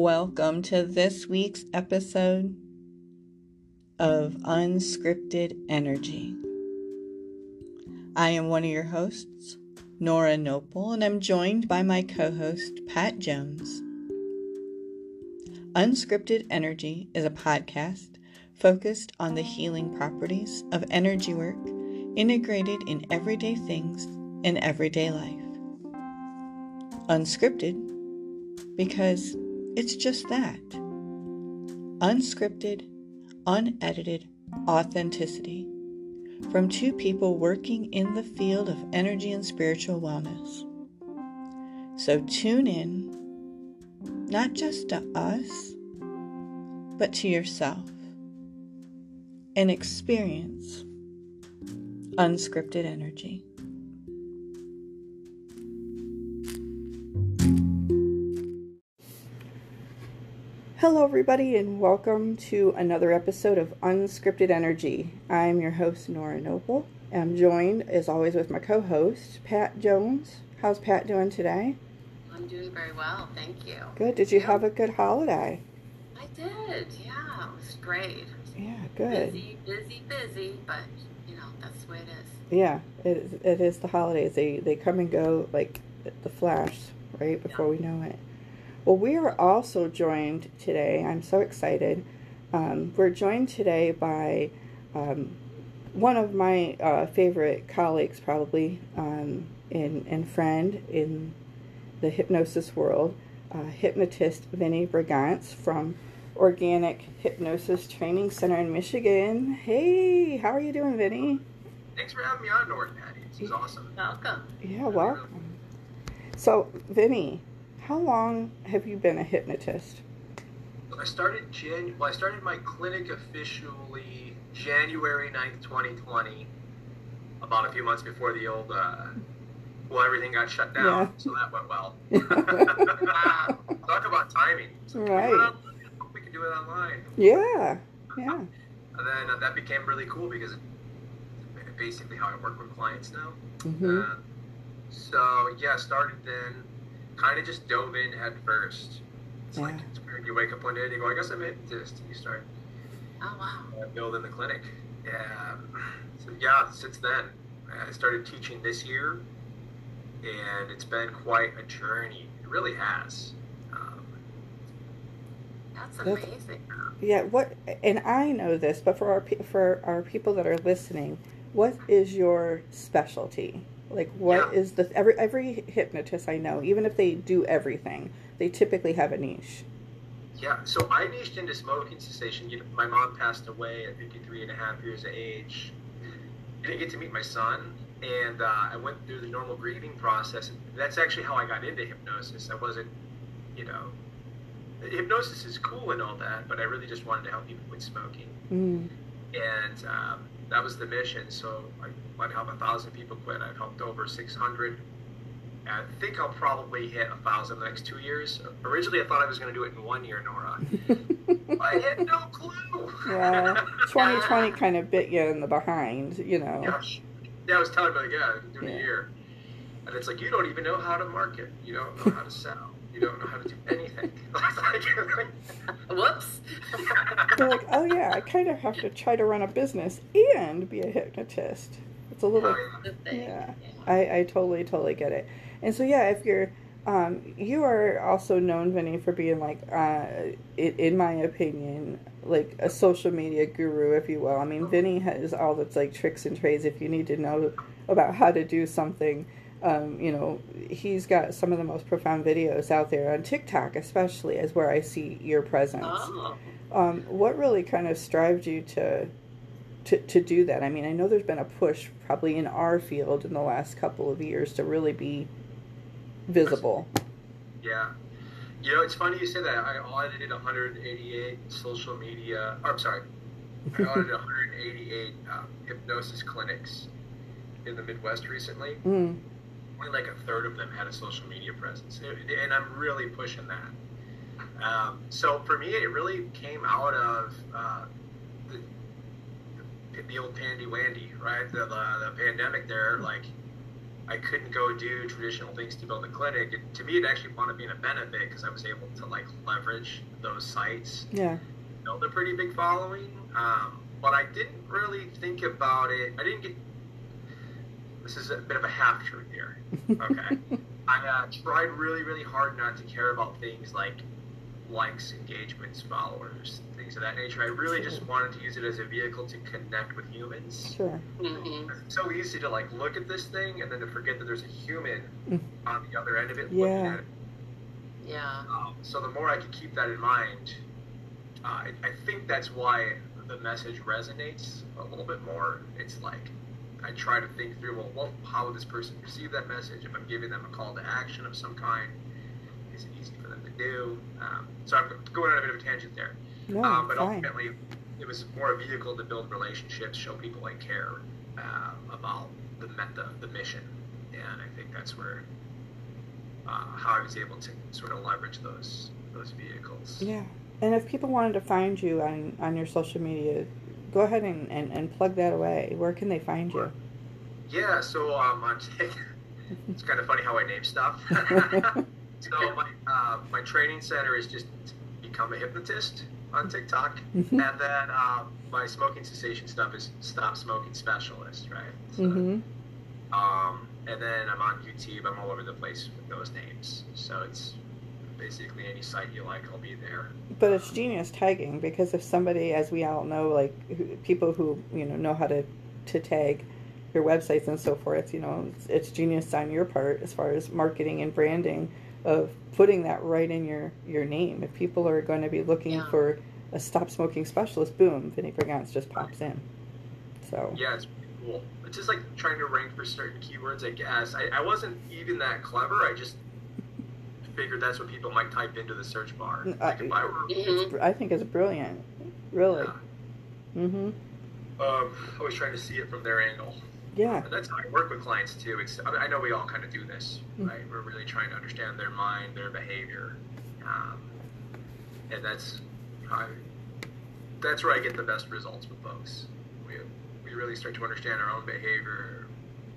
Welcome to this week's episode of Unscripted Energy. I am one of your hosts, Nora Noble, and I'm joined by my co host, Pat Jones. Unscripted Energy is a podcast focused on the healing properties of energy work integrated in everyday things in everyday life. Unscripted because it's just that unscripted, unedited authenticity from two people working in the field of energy and spiritual wellness. So tune in, not just to us, but to yourself and experience unscripted energy. Hello, everybody, and welcome to another episode of Unscripted Energy. I'm your host, Nora Noble. I'm joined, as always, with my co host, Pat Jones. How's Pat doing today? I'm doing very well, thank you. Good. Did you have a good holiday? I did, yeah, it was great. Yeah, good. Busy, busy, busy, but you know that's the way it is. Yeah, it is, it is the holidays. They they come and go like the flash, right before we know it. Well, we are also joined today. I'm so excited. Um, we're joined today by um, one of my uh, favorite colleagues, probably, um, and, and friend in the hypnosis world, uh, hypnotist Vinny Brigance from Organic Hypnosis Training Center in Michigan. Hey, how are you doing, Vinny? Thanks for having me on, Nora Patty. This is awesome. Welcome. Yeah, welcome. So, Vinny, how long have you been a hypnotist? I started Jan. Well, I started my clinic officially January 9th, 2020. About a few months before the old, uh, well, everything got shut down, Yeah. so that went well. Talk about timing. So can we do it Right. We can do it online. Yeah, yeah. And then uh, that became really cool because it's basically how I work with clients now. hmm Uh, so yeah, started then. Kind of just dove in head first. It's like it's weird. You wake up one day and you go, I guess I'm a hypnotist. And you start Oh wow. uh, building the clinic. Yeah. So yeah, since then I started teaching this year, and it's been quite a journey. It really has. Um, That's That's- amazing. Yeah, what and I know this, but for our pe- for our people that are listening, what is your specialty? Like what Yeah. is the every every hypnotist I know, even if they do everything, they typically have a niche. Yeah, so I niched into smoking cessation. You know, my mom passed away at 53 and a half years of age. I didn't get to meet my son, and uh, I went through the normal grieving process. And that's actually how I got into hypnosis. I wasn't, you know, hypnosis is cool and all that, but I really just wanted to help people quit smoking. Mm. And um, that was the mission. So I to help a thousand people quit. I've helped over 600. I think I'll probably hit a thousand in the next two years. Originally, I thought I was going to do it in one year, Nora. I had no clue. yeah, 2020 kind of bit you in the behind, you know. Gosh. Yeah, I was telling about yeah, I can do it Yeah. a year. And it's like, you don't even know how to market. You don't know how to sell. You don't know how to do anything. Whoops. They're like, oh yeah, I kind of have to try to run a business and be a hypnotist. It's a little Yeah. I, I totally, totally get it. And so, yeah, if you're, um, you are also known, Vinny, for being like, uh, in, in my opinion, like a social media guru, if you will. I mean, Vinny has all that's like tricks and trades. If you need to know about how to do something, um, you know, he's got some of the most profound videos out there on TikTok, especially, is where I see your presence. Oh. Um, what really kind of strived you to, to to do that? I mean, I know there's been a push probably in our field in the last couple of years to really be visible. Yeah. You know, it's funny you say that. I audited 188 social media. Or, I'm sorry. I audited 188 um, hypnosis clinics in the Midwest recently. Mm, Only like a third of them had a social media presence, and I'm really pushing that. Um, so for me, it really came out of uh, the, the old pandy wandy, right? The, the the pandemic there, like I couldn't go do traditional things to build a clinic. It, to me, it actually wound up being a benefit because I was able to like leverage those sites, Yeah. build a pretty big following. Um, but I didn't really think about it. I didn't get. This is a bit of a half truth here. Okay. I uh, tried really, really hard not to care about things like likes, engagements, followers, things of that nature. I really just wanted to use it as a vehicle to connect with humans. Sure. Mm-hmm. It's so easy to like look at this thing and then to forget that there's a human Mm. on the other end of it looking at it. Yeah. Um, so the more I can keep that in mind, uh, I, I think that's why the message resonates a little bit more. It's like I try to think through, well, well, how would this person receive that message? If I'm giving them a call to action of some kind, is it easy for them to do? Um, so I'm going on a bit of a tangent there. No, um, but fine. ultimately, it was more a vehicle to build relationships, show people I care uh, about the, the the mission, and I think that's where uh, how I was able to sort of leverage those those vehicles. Yeah. And if people wanted to find you on, on your social media, go ahead and, and, and plug that away. Where can they find you? Yeah, so um, on it's kind of funny how I name stuff. so my uh, my training center is just become a hypnotist on TikTok, Mhm. and then um, my smoking cessation stuff is stop smoking specialist, right? So, hmm Um, and then I'm on YouTube. I'm all over the place with those names. So it's basically any site you like, I'll be there. But it's genius tagging because if somebody, as we all know, like who, people who you know know how to to tag your websites and so forth, you know, it's, it's genius on your part as far as marketing and branding of putting that right in your your name. If people are going to be looking Yeah. for a stop smoking specialist, boom, Vinny Brigance just pops in. So Yeah, it's pretty cool. It's just like trying to rank for certain keywords, I guess. I, I wasn't even that clever. I just figured that's what people might type into the search bar. Like I- if I were, Mm-hmm. I think it's brilliant, really. yeah, Mm-hmm. um, I was trying to see it from their angle. Yeah. And that's how I work with clients too. It's, I, mean, I know we all kind of do this, Mm. right? We're really trying to understand their mind, their behavior, um, and that's I, that's where I get the best results with folks. We we really start to understand our own behavior,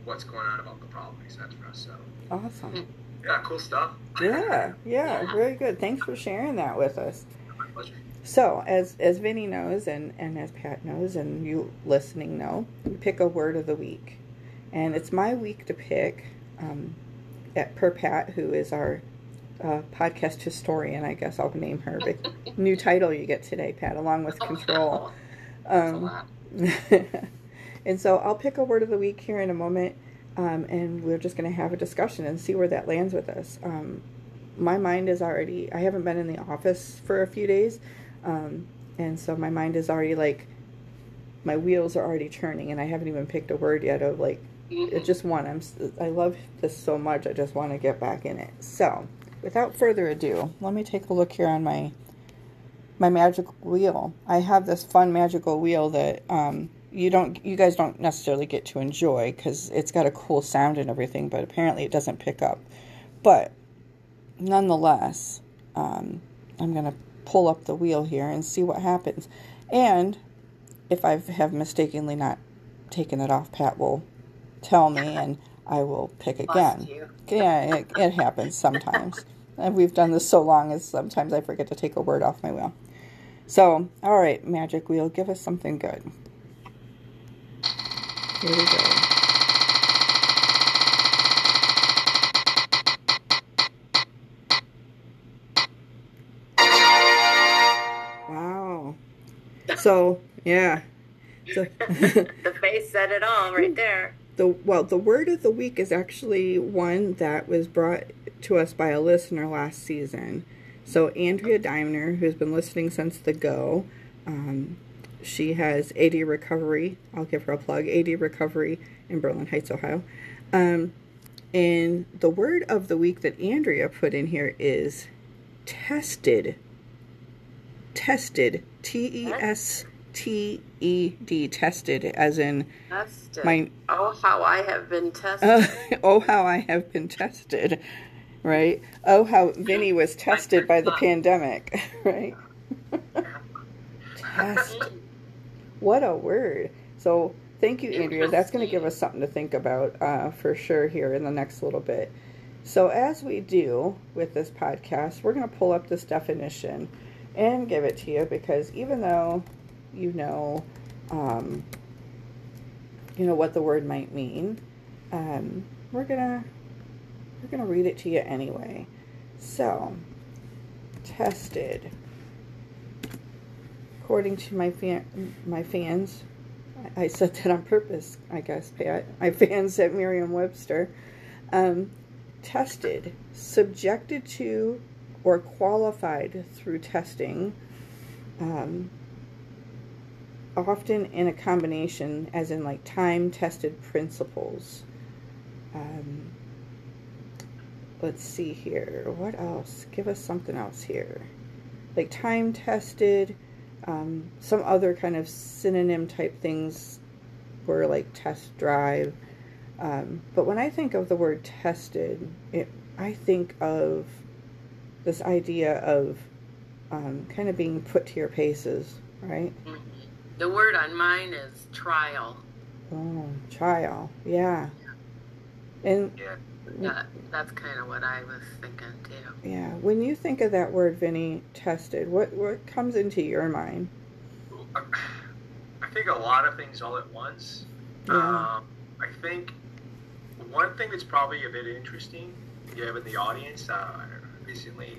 what's going on about the problem, etc. So Awesome. Yeah, cool stuff. Yeah, yeah, Yeah. very good. Thanks for sharing that with us. So, as as Vinny knows, and and as Pat knows, and you listening know, we pick a word of the week, and it's my week to pick. Um, at per Pat, who is our uh, podcast historian, I guess I'll name her. But new title you get today, Pat, along with control. Um, and so I'll pick a word of the week here in a moment, um, and we're just going to have a discussion and see where that lands with us. Um, my mind is already, I haven't been in the office for a few days, um, and so my mind is already like, my wheels are already turning, and I haven't even picked a word yet of like, it's just one. I'm, I love this so much, I just want to get back in it. So, without further ado, let me take a look here on my my magical wheel. I have this fun magical wheel that um, you don't, you guys don't necessarily get to enjoy because it's got a cool sound and everything, but apparently it doesn't pick up. But nonetheless, um, I'm gonna pull up the wheel here and see what happens. And if I have mistakenly not taken it off, Pat will tell me, and I will pick again. Yeah, it, it happens sometimes. And we've done this so long as sometimes I forget to take a word off my wheel. So, all right, Magic Wheel, give us something good. Here we go. Wow. So, yeah. So, the face said it all right there. the well the word of the week is actually one that was brought to us by a listener last season so andrea Dimner, who's been listening since the go um, she has ad recovery i'll give her a plug ad recovery in berlin heights ohio um, and the word of the week that andrea put in here is tested tested t-e-s-t-e-d tested as in Tested. My- oh, how I have been tested. Uh, oh, how I have been tested, right? Oh, how Vinny was tested by the pandemic, right? Test. What a word. So, Thank you, Andrea. That's going to give us something to think about uh, for sure here in the next little bit. So, as we do with this podcast, we're going to pull up this definition and give it to you because even though you know, um, you know what the word might mean, um, we're gonna we're gonna read it to you anyway. So, tested. According to my fan, my fans, I said that on purpose, I guess, Pat. My fans at Merriam-Webster. Um, tested, subjected to, or qualified through testing. Um, often in a combination, as in like time tested principles. Um, let's see here. What else? Give us something else here. Like time tested, um, some other kind of synonym type things were like test drive. Um, but when I think of the word tested, it, I think of this idea of um, kind of being put to your paces, right? Mhm. The word on mine is trial. Oh, trial, yeah. And Yeah. That, that's kind of what I was thinking too. yeah, when you think of that word, Vinny, tested, what what comes into your mind? I think a lot of things all at once. Yeah. Um, I think one thing that's probably a bit interesting, you have in the audience, uh, I recently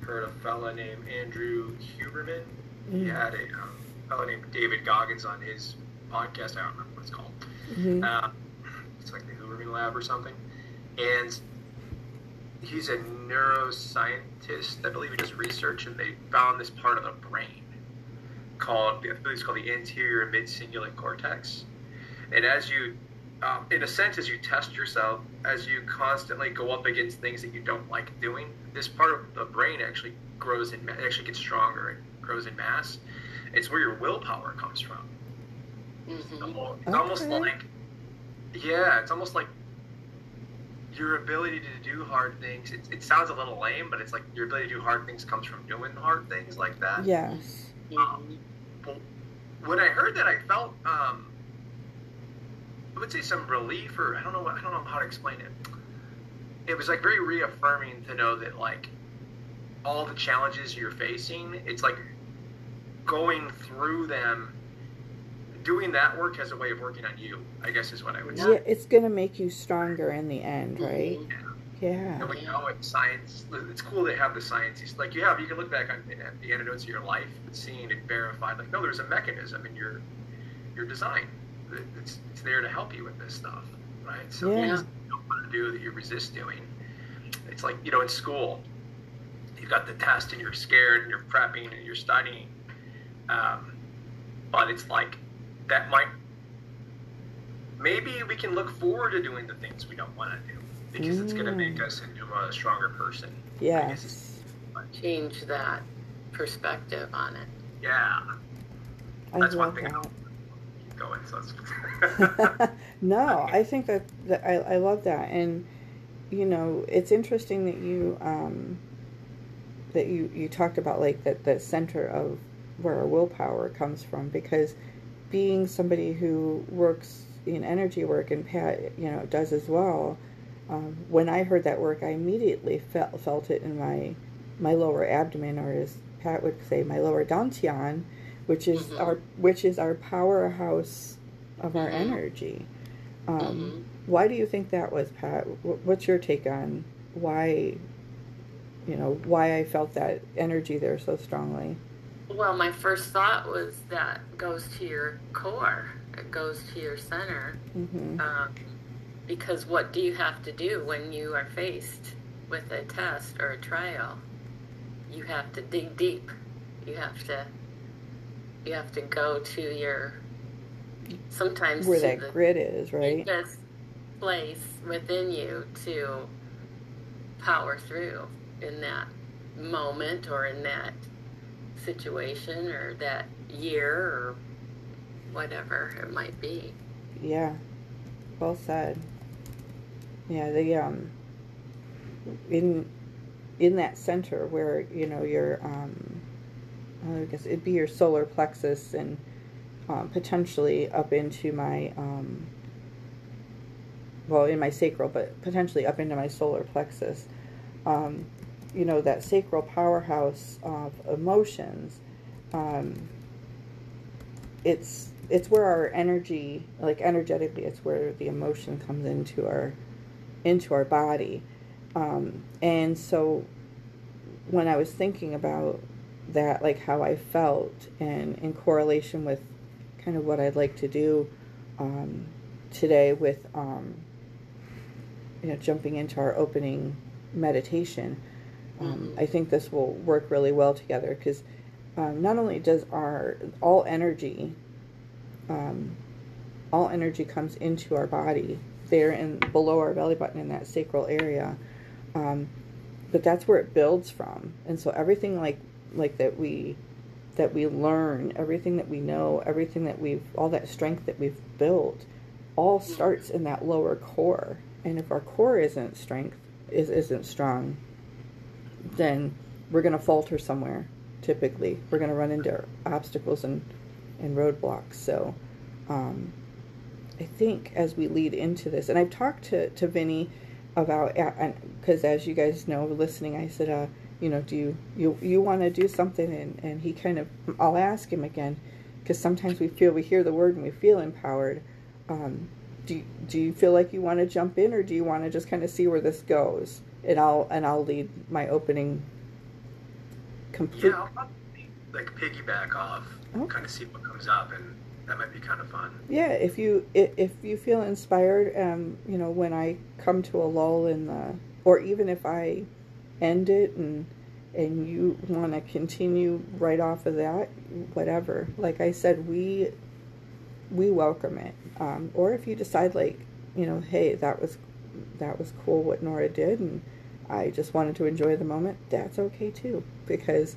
heard a fella named Andrew Huberman. He Mm. had a um, fellow named David Goggins on his podcast. I don't remember what it's called. Mhm. Uh, it's like the Huberman Lab or something. And he's a neuroscientist. I believe he does research, and they found this part of the brain called, I believe it's called the anterior mid-cingulate cortex. And as you, um, in a sense, as you test yourself, as you constantly go up against things that you don't like doing, this part of the brain actually grows in, it actually gets stronger and grows in mass. It's where your willpower comes from. hmm Almost- It's almost Okay. like, yeah, it's almost like your ability to do hard things. It, it sounds a little lame, but it's like your ability to do hard things comes from doing hard things like that. Yes. Well, when I heard that, I felt, um, I would say some relief, or I don't know, what- I don't know how to explain it. It was like very reaffirming to know that like all the challenges you're facing, it's like going through them. Doing that work has a way of working on you. I guess is what I would say. Yeah, it's gonna make you stronger in the end, right? Yeah. And we know it science. It's cool to have the science. Like you have, you can look back on the anecdotes of your life and seeing it verified. Like no, there's a mechanism in your your design. It's it's there to help you with this stuff, right? So Yeah. things you don't want to do that you resist doing. It's like you know in school, you've got the test and you're scared and you're prepping and you're studying, um, but it's like that might maybe we can look forward to doing the things we don't want to do because it's going to make Mm. us into a stronger person. I guess it's- Yes. Change that perspective on it. Yeah. I That's one love thing. that. Keep going. So that's no, I think that, that I, I love that, and you know, it's interesting that you um, that you you talked about like that the center of where our willpower comes from because being somebody who works in energy work and Pat you know does as well. Um, when I heard that work, I immediately felt felt it in my my lower abdomen, or as Pat would say, my lower dantian, which is Mhm. our which is our powerhouse of our Mhm. energy. Um, Mhm. Why do you think that was, Pat? What's your take on why? You know why I felt that energy there so strongly. Well, my first thought was that goes to your core. It goes to your center. hmm Um, because what do you have to do when you are faced with a test or a trial? You have to dig deep. You have to. You have to go to your. Sometimes Where that the grid is, right? deepest place within you to power through in that moment or in that situation or that year or whatever it might be. Yeah, well said. Yeah, the um, in in that center where you know your um, I guess it'd be your solar plexus and um, potentially up into my um, well in my sacral but potentially up into my solar plexus um, you know that sacral powerhouse of emotions um, it's it's where our energy like energetically it's where the emotion comes into our into our body. Um, and so when i was thinking about that like how i felt and in correlation with kind of what i'd like to do um, today with um, you know jumping into our opening meditation um, Mhm. i think this will work really well together because um, not only does our all energy um, all energy comes into our body there and below our belly button in that sacral area um, but that's where it builds from and so everything like like that we that we learn everything that we know everything that we've all that strength that we've built all starts in that lower core and if our core isn't strength is isn't strong then we're going to falter somewhere typically. We're going to run into obstacles and and roadblocks. So um, i think as we lead into this and i've talked to to vinny about because as you guys know listening i said uh you know do you you, you want to do something? And and he kind of i'll ask him again because sometimes we feel we hear the word and we feel empowered. Um, do do you feel like you want to jump in or do you want to just kind of see where this goes and I'll and I'll lead my opening complete Yeah, I'll like piggyback off, Okay. kind of see what comes up, and that might be kind of fun. yeah if you if you feel inspired um you know when i come to a lull in the or even if i end it and and you want to continue right off of that whatever like i said we we welcome it um or if you decide like you know hey that was that was cool what nora did and i just wanted to enjoy the moment that's okay too because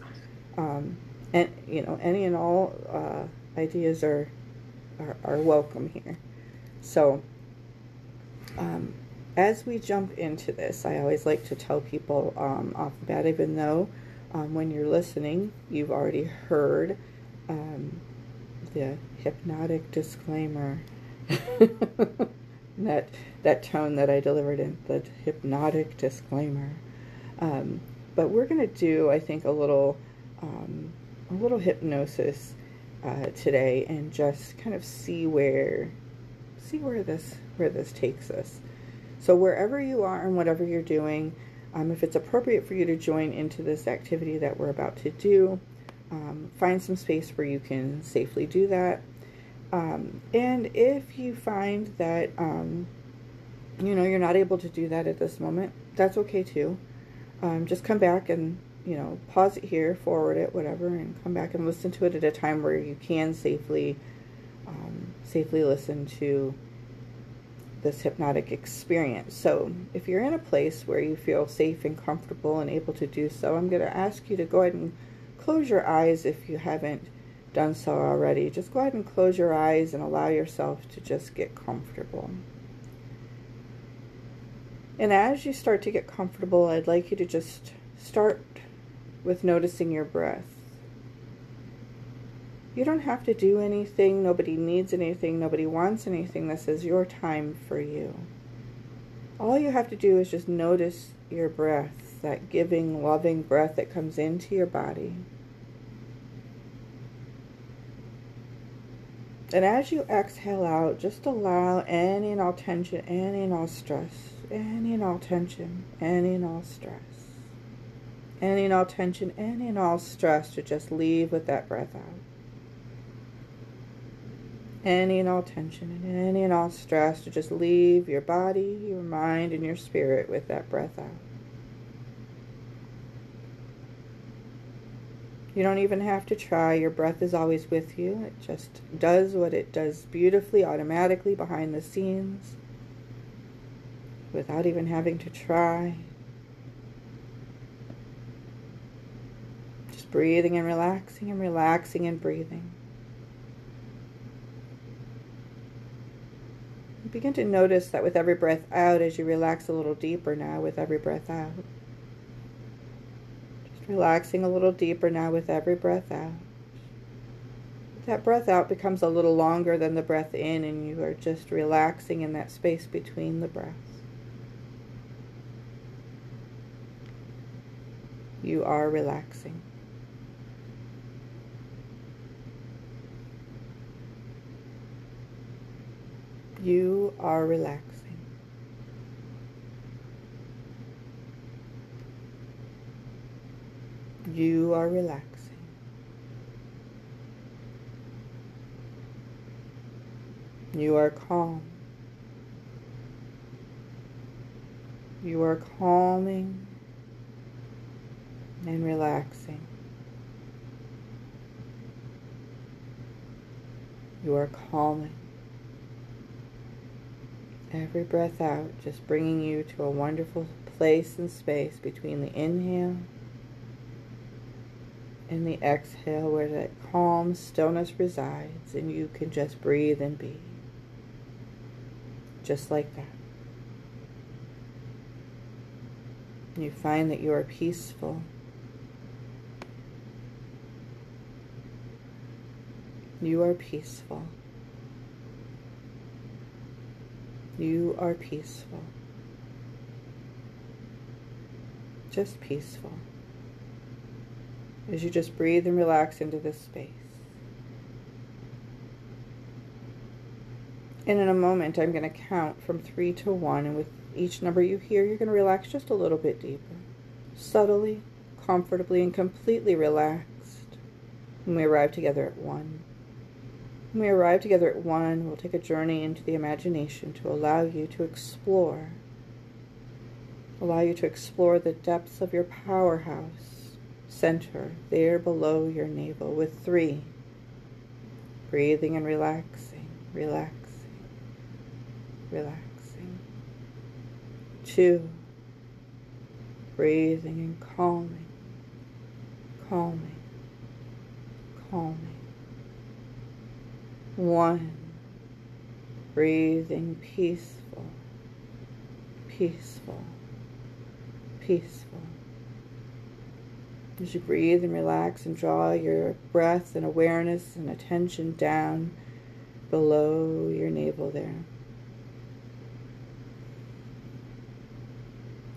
um and you know any and all uh ideas are are, are welcome here. So, um, as we jump into this, I always like to tell people um, off the bat, even though um, when you're listening, you've already heard um, the hypnotic disclaimer. that that tone that I delivered in the hypnotic disclaimer. Um, but we're going to do, I think, a little um, a little hypnosis uh, today and just kind of see where see where this where this takes us. So wherever you are and whatever you're doing, um, if it's appropriate for you to join into this activity that we're about to do, um, find some space where you can safely do that. Um, and if you find that um, you know you're not able to do that at this moment, that's okay too. Um, just come back and you know, pause it here, forward it, whatever, and come back and listen to it at a time where you can safely, um, safely listen to this hypnotic experience. So, if you're in a place where you feel safe and comfortable and able to do so, I'm going to ask you to go ahead and close your eyes if you haven't done so already. Just go ahead and close your eyes and allow yourself to just get comfortable. And as you start to get comfortable, I'd like you to just start with noticing your breath. You don't have to do anything. Nobody needs anything. Nobody wants anything. This is your time for you. All you have to do is just notice your breath, that giving, loving breath that comes into your body. And as you exhale out, just allow any and all tension, any and all stress, any and all tension, any and all stress any and all tension, any and all stress to just leave with that breath out. Any and all tension and any and all stress to just leave your body, your mind, and your spirit with that breath out. You don't even have to try. Your breath is always with you. It just does what it does beautifully, automatically, behind the scenes, without even having to try. Just breathing and relaxing and relaxing and breathing. Begin to notice that with every breath out, as you relax a little deeper now with every breath out. Relaxing a little deeper now with every breath out. that breath out becomes a little longer than the breath in, and you are just relaxing in that space between the breaths. You are relaxing. You are relaxing. You are relaxing. You are calm. You are calming and relaxing. You are calming. Every breath out, just bringing you to a wonderful place and space between the inhale and the exhale where that calm stillness resides and you can just breathe and be just like that. You find that you are peaceful. You are peaceful. You are peaceful. Just peaceful. As you just breathe and relax into this space. And in a moment, I'm going to count from three to one. And with each number you hear, you're going to relax just a little bit deeper. Subtly, comfortably, and completely relaxed. When we arrive together at one. When we arrive together at one, we'll take a journey into the imagination to allow you to explore. Allow you to explore the depths of your powerhouse center there below your navel with three. Breathing and relaxing, relaxing relaxing. Two, breathing and calming, calming, calming. One, breathing peaceful, peaceful, peaceful. As you breathe and relax and draw your breath and awareness and attention down below your navel there.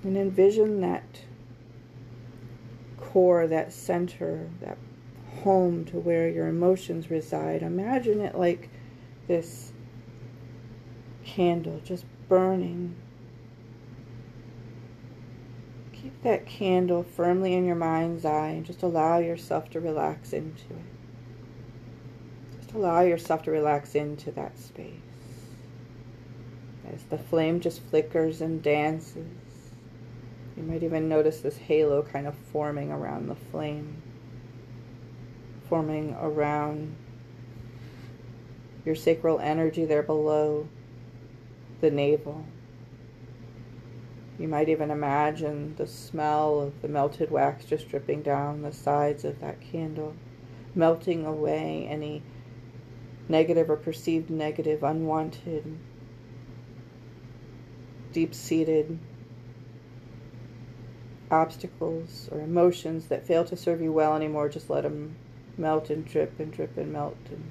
And envision that core, that center, that home to where your emotions reside. Imagine it like this candle just burning. Keep that candle firmly in your mind's eye and just allow yourself to relax into it. Just allow yourself to relax into that space. As the flame just flickers and dances you might even notice this halo kind of forming around the flame, forming around your sacral energy there below the navel. You might even imagine the smell of the melted wax just dripping down the sides of that candle, melting away any negative or perceived negative, unwanted, deep seated obstacles or emotions that fail to serve you well anymore, just let them melt and drip and drip and melt and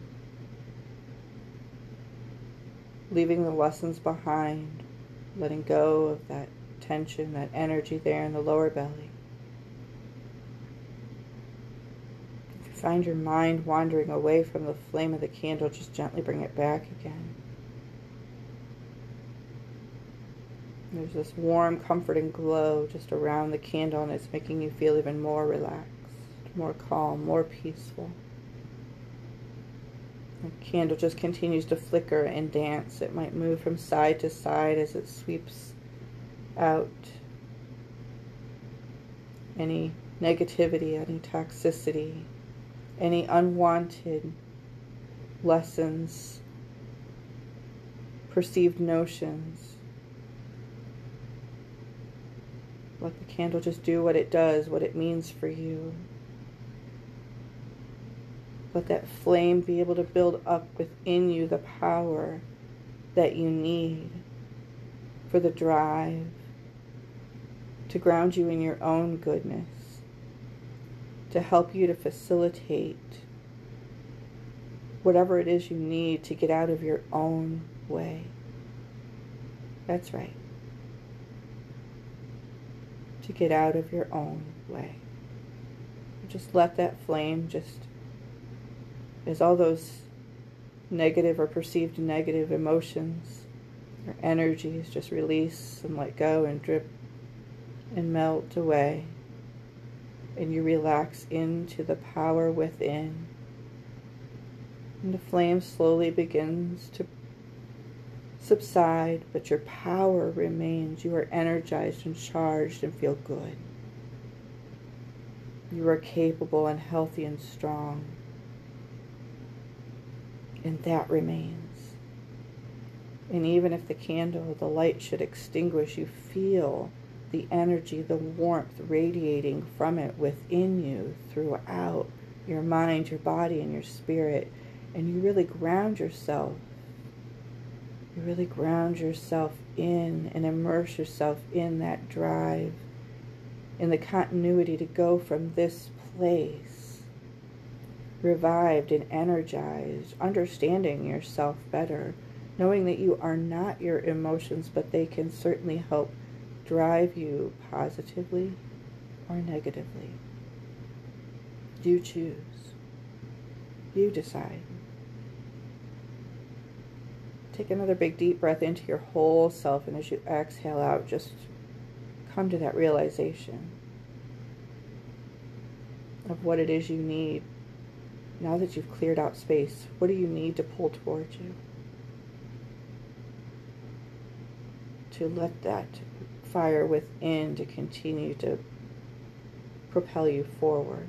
leaving the lessons behind, letting go of that tension, that energy there in the lower belly. If you find your mind wandering away from the flame of the candle, just gently bring it back again. There's this warm, comforting glow just around the candle, and it's making you feel even more relaxed, more calm, more peaceful. The candle just continues to flicker and dance. It might move from side to side as it sweeps out any negativity, any toxicity, any unwanted lessons, perceived notions Let the candle just do what it does, what it means for you. Let that flame be able to build up within you the power that you need for the drive to ground you in your own goodness, to help you to facilitate whatever it is you need to get out of your own way. That's right. To get out of your own way. Just let that flame just, as all those negative or perceived negative emotions or energies just release and let go and drip and melt away. And you relax into the power within. And the flame slowly begins to subside, but your power remains. You are energized and charged and feel good. You are capable and healthy and strong. And that remains. And even if the candle, the light should extinguish, you feel the energy, the warmth radiating from it within you throughout your mind, your body, and your spirit. And you really ground yourself. You really ground yourself in and immerse yourself in that drive, in the continuity to go from this place, revived and energized, understanding yourself better, knowing that you are not your emotions, but they can certainly help drive you positively or negatively. You choose. You decide. Take another big deep breath into your whole self, and as you exhale out, just come to that realization of what it is you need now that you've cleared out space. What do you need to pull towards you? To let that fire within to continue to propel you forward,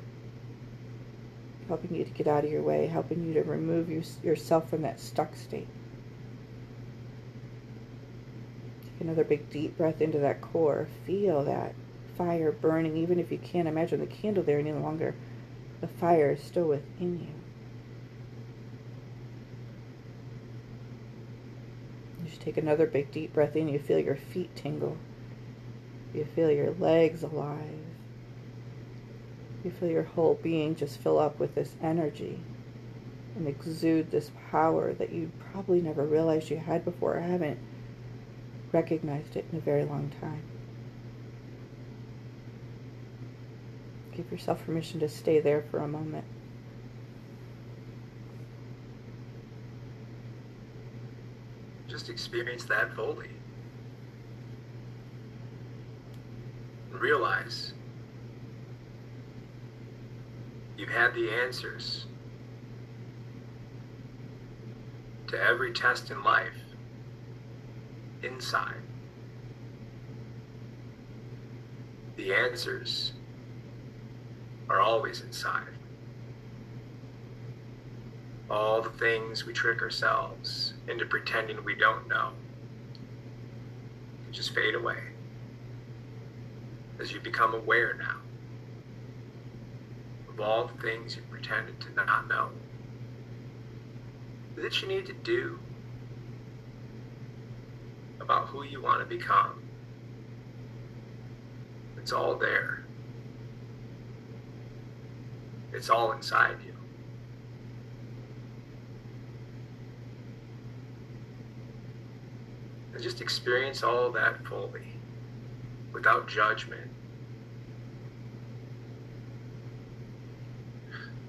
helping you to get out of your way, helping you to remove you, yourself from that stuck state. Take another big deep breath into that core. Feel that fire burning, even if you can't imagine the candle there any longer. The fire is still within you. Just take another big deep breath in. You feel your feet tingle. You feel your legs alive. You feel your whole being just fill up with this energy and exude this power that you probably never realized you had before or haven't recognized it in a very long time. Give yourself permission to stay there for a moment. Just experience that fully. Realize you've had the answers to every test in life inside. The answers are always inside. All the things we trick ourselves into pretending we don't know just fade away as you become aware now of all the things you pretended to not know that you need to do about who you want to become. It's all there. It's all inside you. And just experience all that fully without judgment.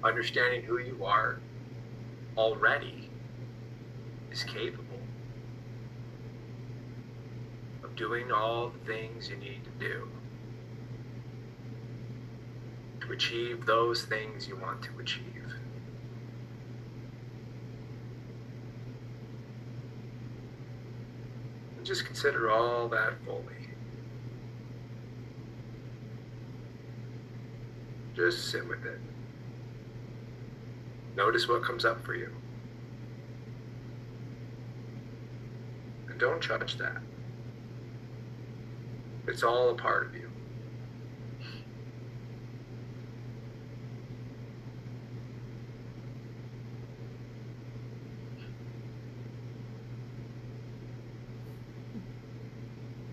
Understanding who you are already is capable of doing all the things you need to do to achieve those things you want to achieve. And just consider all that fully. Just sit with it. Notice what comes up for you. And don't judge that. It's all a part of you.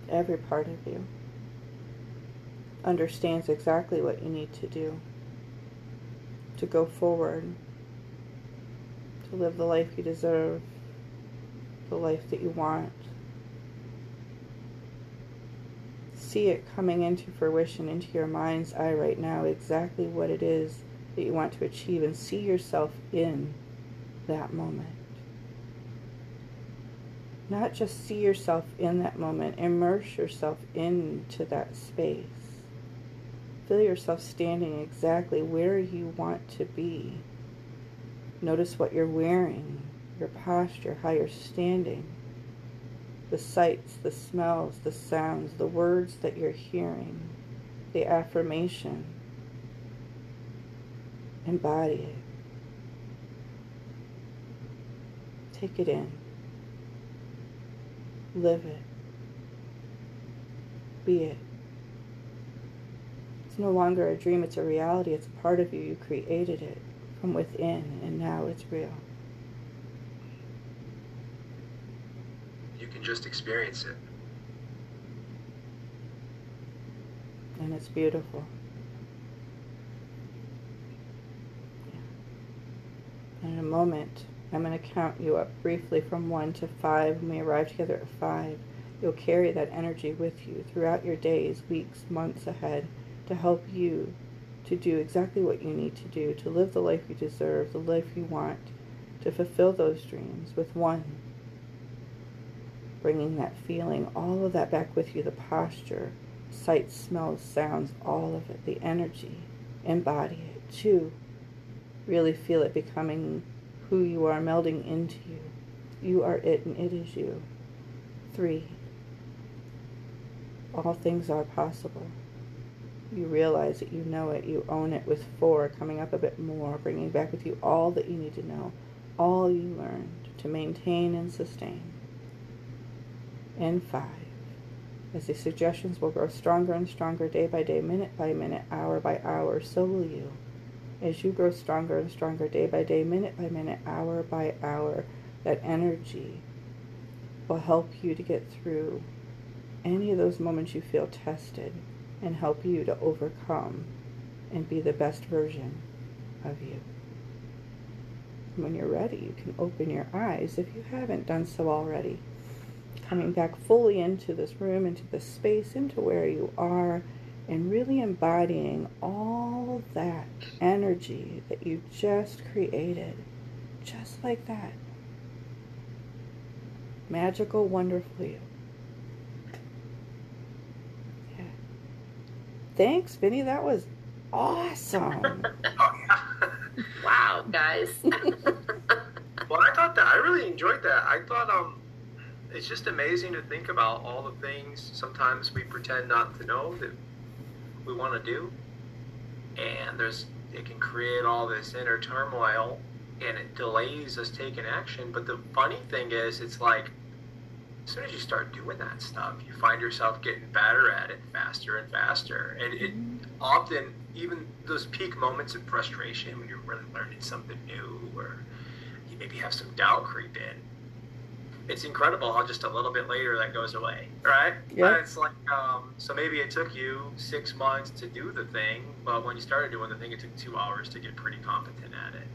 Every part of you understands exactly what you need to do to go forward, to live the life you deserve, the life that you want. See it coming into fruition, into your mind's eye right now, exactly what it is that you want to achieve, and see yourself in that moment. Not just see yourself in that moment, immerse yourself into that space. Feel yourself standing exactly where you want to be. Notice what you're wearing, your posture, how you're standing, the sights, the smells, the sounds, the words that you're hearing, the affirmation. Embody it. Take it in. Live it. Be it. It's no longer a dream, it's a reality. It's a part of you. You created it from within, and now it's real. You can just experience it. And it's beautiful. Yeah. In a moment, I'm going to count you up briefly from one to five. When we arrive together at five, you'll carry that energy with you throughout your days, weeks, months ahead to help you to do exactly what you need to do to live the life you deserve, the life you want, to fulfill those dreams with one. Bringing that feeling, all of that back with you the posture, sights, smells, sounds, all of it, the energy. Embody it. Two, really feel it becoming who you are, melding into you. You are it and it is you. Three, all things are possible. You realize that you know it, you own it with four, coming up a bit more, bringing back with you all that you need to know, all you learned to maintain and sustain. And five, as the suggestions will grow stronger and stronger day by day, minute by minute, hour by hour, so will you. As you grow stronger and stronger day by day, minute by minute, hour by hour, that energy will help you to get through any of those moments you feel tested and help you to overcome and be the best version of you. When you're ready, you can open your eyes if you haven't done so already. Coming back fully into this room, into this space, into where you are, and really embodying all that energy that you just created, just like that. Magical, wonderful you. Thanks, Vinny. That was awesome. wow, guys. well, I thought that I really enjoyed that. I thought um, it's just amazing to think about all the things sometimes we pretend not to know that we want to do, and there's it can create all this inner turmoil, and it delays us taking action. But the funny thing is, it's like as soon as you start doing that stuff, you find yourself getting better at it faster and faster. And it often, even those peak moments of frustration when you're really learning something new or you maybe have some doubt creep in, it's incredible how just a little bit later that goes away, right? Yeah. It's like, um, so maybe it took you six months to do the thing, but when you started doing the thing, it took two hours to get pretty competent at it.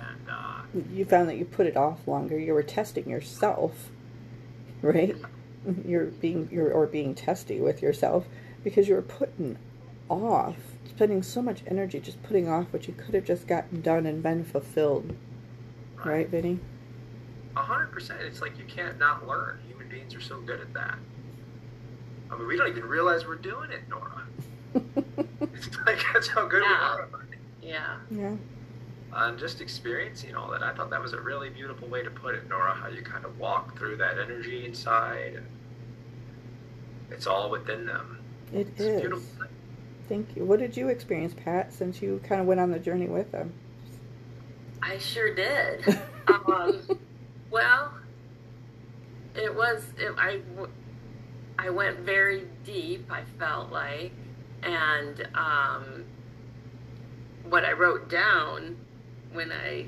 And uh, you found that you put it off longer. You were testing yourself, right? You're being you're or being testy with yourself because you're putting off, spending so much energy just putting off what you could have just gotten done and been fulfilled. Right, Vinny? A hundred percent. It's like you can't not learn. Human beings are so good at that. I mean, we don't even realize we're doing it, Nora. it's like that's how good Yeah. we are. at it. yeah. Yeah. And just experiencing all that, I thought that was a really beautiful way to put it, Nora. How you kind of walk through that energy inside, and it's all within them. It It's is. beautiful. Thank you. What did you experience, Pat, since you kind of went on the journey with them? I sure did. um, well, it was. It, I w- I went very deep. I felt like, and um, what I wrote down when I,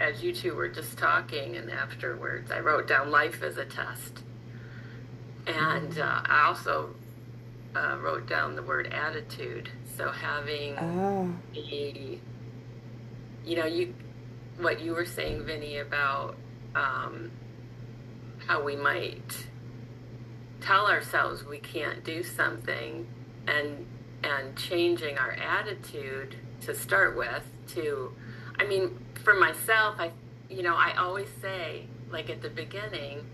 as you two were just talking, and afterwards, I wrote down life as a test, and uh, I also uh, wrote down the word attitude. So having the you know you what you were saying, Vinny, about um, how we might tell ourselves we can't do something and and changing our attitude to start with to I mean for myself I you know I always say like at the beginning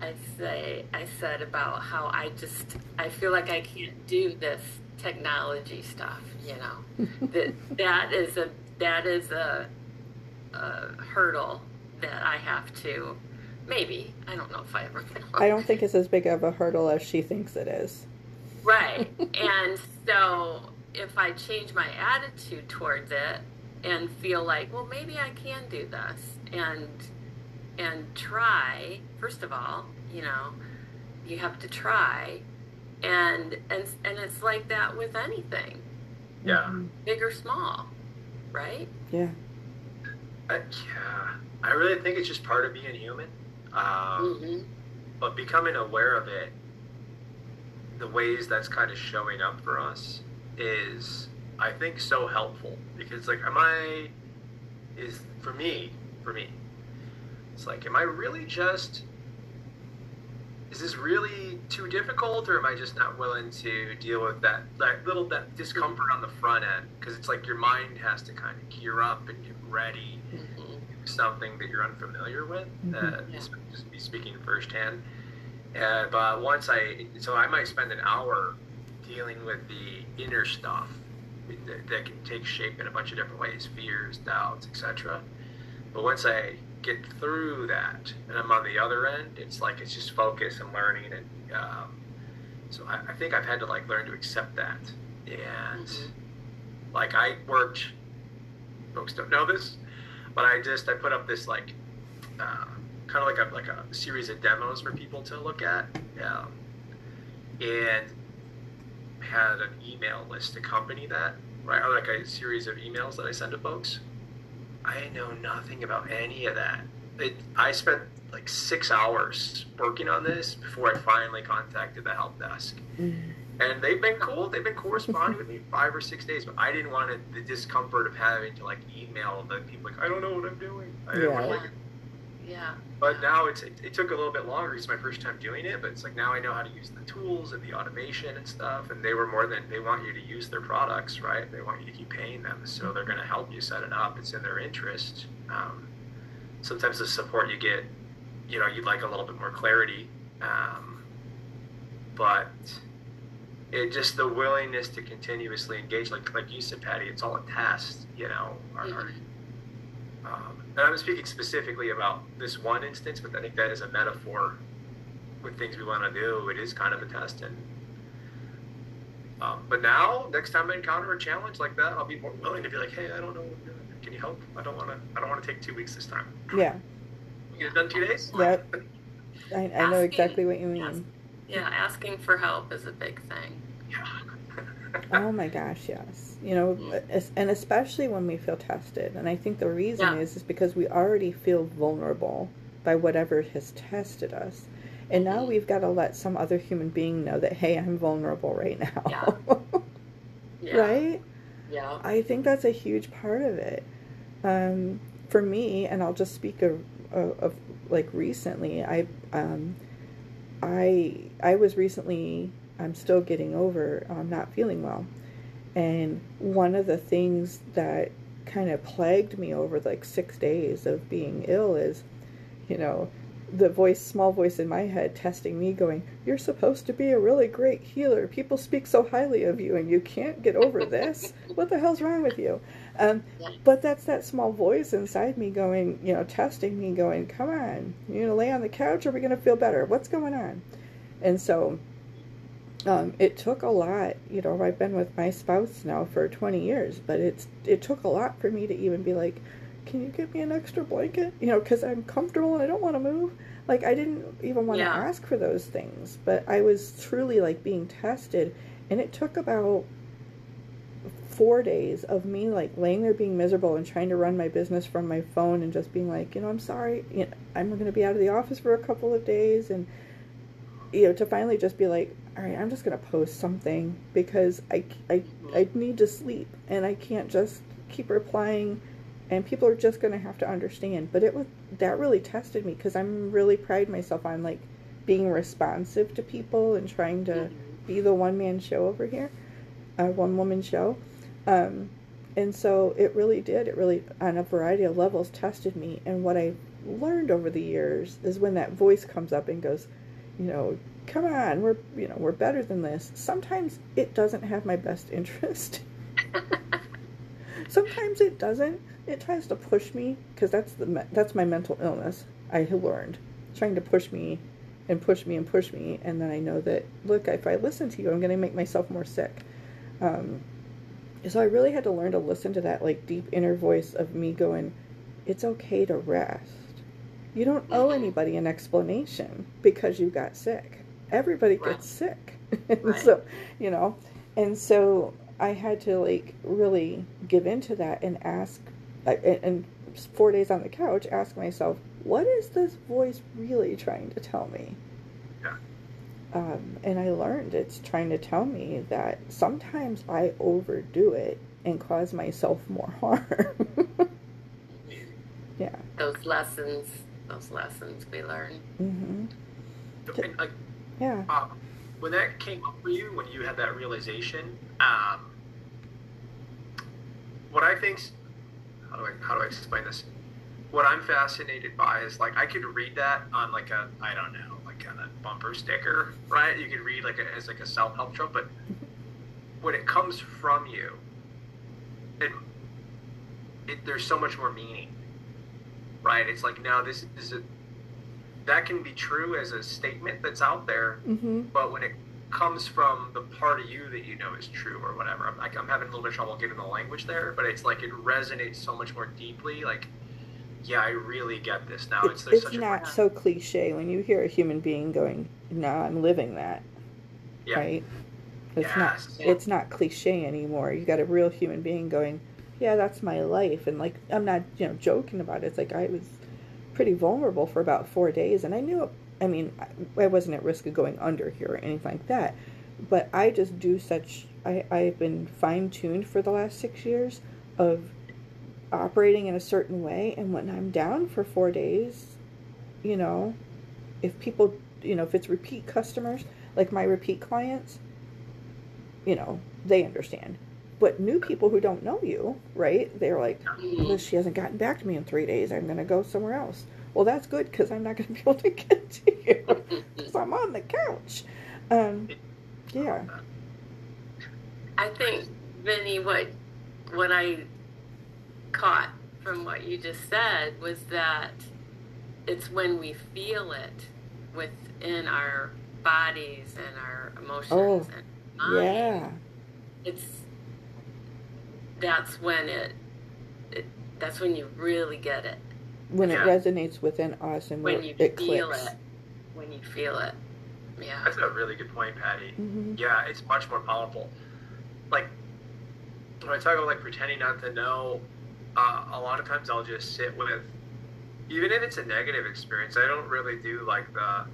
I say I said about how I just I feel like I can't do this technology stuff you know? That that is a that is a, a hurdle that I have to maybe I don't know if I ever can I don't think it's as big of a hurdle as she thinks it is. Right and so if I change my attitude towards it and feel like well maybe I can do this and and try first of all you know you have to try and and and it's like that with anything Yeah. big or small right yeah I, yeah. I really think it's just part of being human. Um, mm-hmm. but becoming aware of it, the ways that's kind of showing up for us is, I think, so helpful because, like, am I, is for me, for me, it's like, am I really just, is this really too difficult or am I just not willing to deal with that, that little, that discomfort on the front end? Because it's like your mind has to kind of gear up and get ready Mm-hmm. something that you're unfamiliar with. Mhm. Uh, Yeah. just, just be speaking firsthand. Uh, but once I, so I might spend an hour dealing with the inner stuff that, that can take shape in a bunch of different ways, fears, doubts, etc. But once I get through that and I'm on the other end, it's like it's just focus and learning, and um, so I, I think I've had to like learn to accept that. And Mhm. like I worked, folks don't know this, but I just I put up this like uh, kind of like a like a series of demos for people to look at, um, and had an email list to accompany that, right? Or like a series of emails that I send to folks. I know nothing about any of that. It, I spent like six hours working on this before I finally contacted the help desk Mm. and they've been cool. They've been corresponding with me five or six days, but I didn't want it, the discomfort of having to like email the people like I don't know what I'm doing. I didn't want to, yeah like, yeah but now it's it, it took a little bit longer. It's my first time doing it, but it's like now I know how to use the tools and the automation and stuff. And they were more than they want you to use their products, right? They want you to keep paying them, so they're going to help you set it up. It's in their interest. Um, sometimes the support you get, you know, you'd like a little bit more clarity, um, but it just the willingness to continuously engage, like like you said, Patty. It's all a test, you know. Our, our, and I'm speaking specifically about this one instance, but I think that is a metaphor with things we want to do. It is kind of a test, and um, but now, next time I encounter a challenge like that, I'll be more willing to be like, "Hey, I don't know what I'm doing. Can you help? I don't want to. I don't want to take two weeks this time. yeah You get it done in two days? Yep. I, I know exactly what you yes. mean yeah asking for help is a big thing Yeah. Oh my gosh, yes. You know, and especially when we feel tested. And I think the reason Yeah. is is because we already feel vulnerable by whatever has tested us. And now Mhm. we've got to let some other human being know that hey, I'm vulnerable right now. yeah right? yeah I think that's a huge part of it. Um, for me, and I'll just speak of, of, of like recently, I um, I I was recently I'm still getting over um, not feeling well, and one of the things that kind of plagued me over like six days of being ill is, you know, the voice, small voice in my head testing me, going, You're supposed to be a really great healer. People speak so highly of you, and you can't get over this. what the hell's wrong with you? Um, but that's that small voice inside me going, you know, testing me, going, Come on, you to lay on the couch or are we going to feel better? What's going on? And so um, it took a lot. You know, I've been with my spouse now for 20 years, but it's it took a lot for me to even be like, can you give me an extra blanket? You know, because I'm comfortable and I don't want to move. Like, I didn't even want to Yeah. ask for those things, but I was truly like being tested. And it took about four days of me like laying there being miserable and trying to run my business from my phone and just being like, you know, I'm sorry, you know, I'm going to be out of the office for a couple of days. And, you know, to finally just be like, all right, I'm just going to post something because I, I, I need to sleep and I can't just keep replying and people are just going to have to understand. But it was that really tested me because i'm really pride myself on like being responsive to people and trying to Mhm. be the one man show over here a one woman show. Um, and so it really did. It really on a variety of levels tested me. And what i learned over the years is when that voice comes up and goes you know come on we're you know we're better than this. Sometimes it doesn't have my best interest. Sometimes it doesn't. It tries to push me because that's the me- that's my mental illness. I have learned. Trying to push me and push me and push me and then i know that look if i listen to you i'm going to make myself more sick. Um, so i really had to learn to listen to that like deep inner voice of me going it's okay to rest. You don't owe Mhm. anybody an explanation because you got sick everybody Right. gets sick and Right. so you know and so i had to like really give into that and ask and four days on the couch ask myself what is this voice really trying to tell me Yeah. um, and i learned it's trying to tell me that sometimes i overdo it and cause myself more harm yeah those lessons, those lessons we learn. hmm And, like, yeah um, when that came up for you, when you had that realization, um, what I think, how do I how do I explain this? What I'm fascinated by is like I could read that on like a I don't know like on a bumper sticker, right? You could read like a, as like a self help trope, but when it comes from you, it, it there's so much more meaning, right? It's like now this is a that can be true as a statement that's out there, hmm but when it comes from the part of you that you know is true or whatever, I'm like I'm having a little bit of trouble getting the language there, but it's like it resonates so much more deeply. Like, yeah, I really get this now. it's, there's it's such a not so cliche when you hear a human being going no i'm living that yeah, right it's Yes. not it's not cliche anymore you got a real human being going yeah that's my life and like i'm not you know joking about it it's like i was pretty vulnerable for about four days and i knew i mean i, wasn't at risk of going under here or anything like that but i just do such I, i've been fine-tuned for the last six years of operating in a certain way and when i'm down for four days you know if people you know if it's repeat customers like my repeat clients you know they understand but new people who don't know you right they're like well, she hasn't gotten back to me in three days. I'm going to go somewhere else. Well that's good because i'm not going to be able to get to you. Because i'm on the couch. Um, yeah. I think, Vinny, what what I caught from what you just said was that it's when we feel it within our bodies and our emotions Oh, and mind. yeah. It's that's when it, it that's when you really get it. when Yeah. it resonates within us and When you it feel clicks it. When you feel it. Yeah. That's a really good point, Patty. hmm Yeah, it's much more powerful. Like when I talk about like pretending not to know, uh, a lot of times I'll just sit with, even if it's a negative experience. I don't really do like the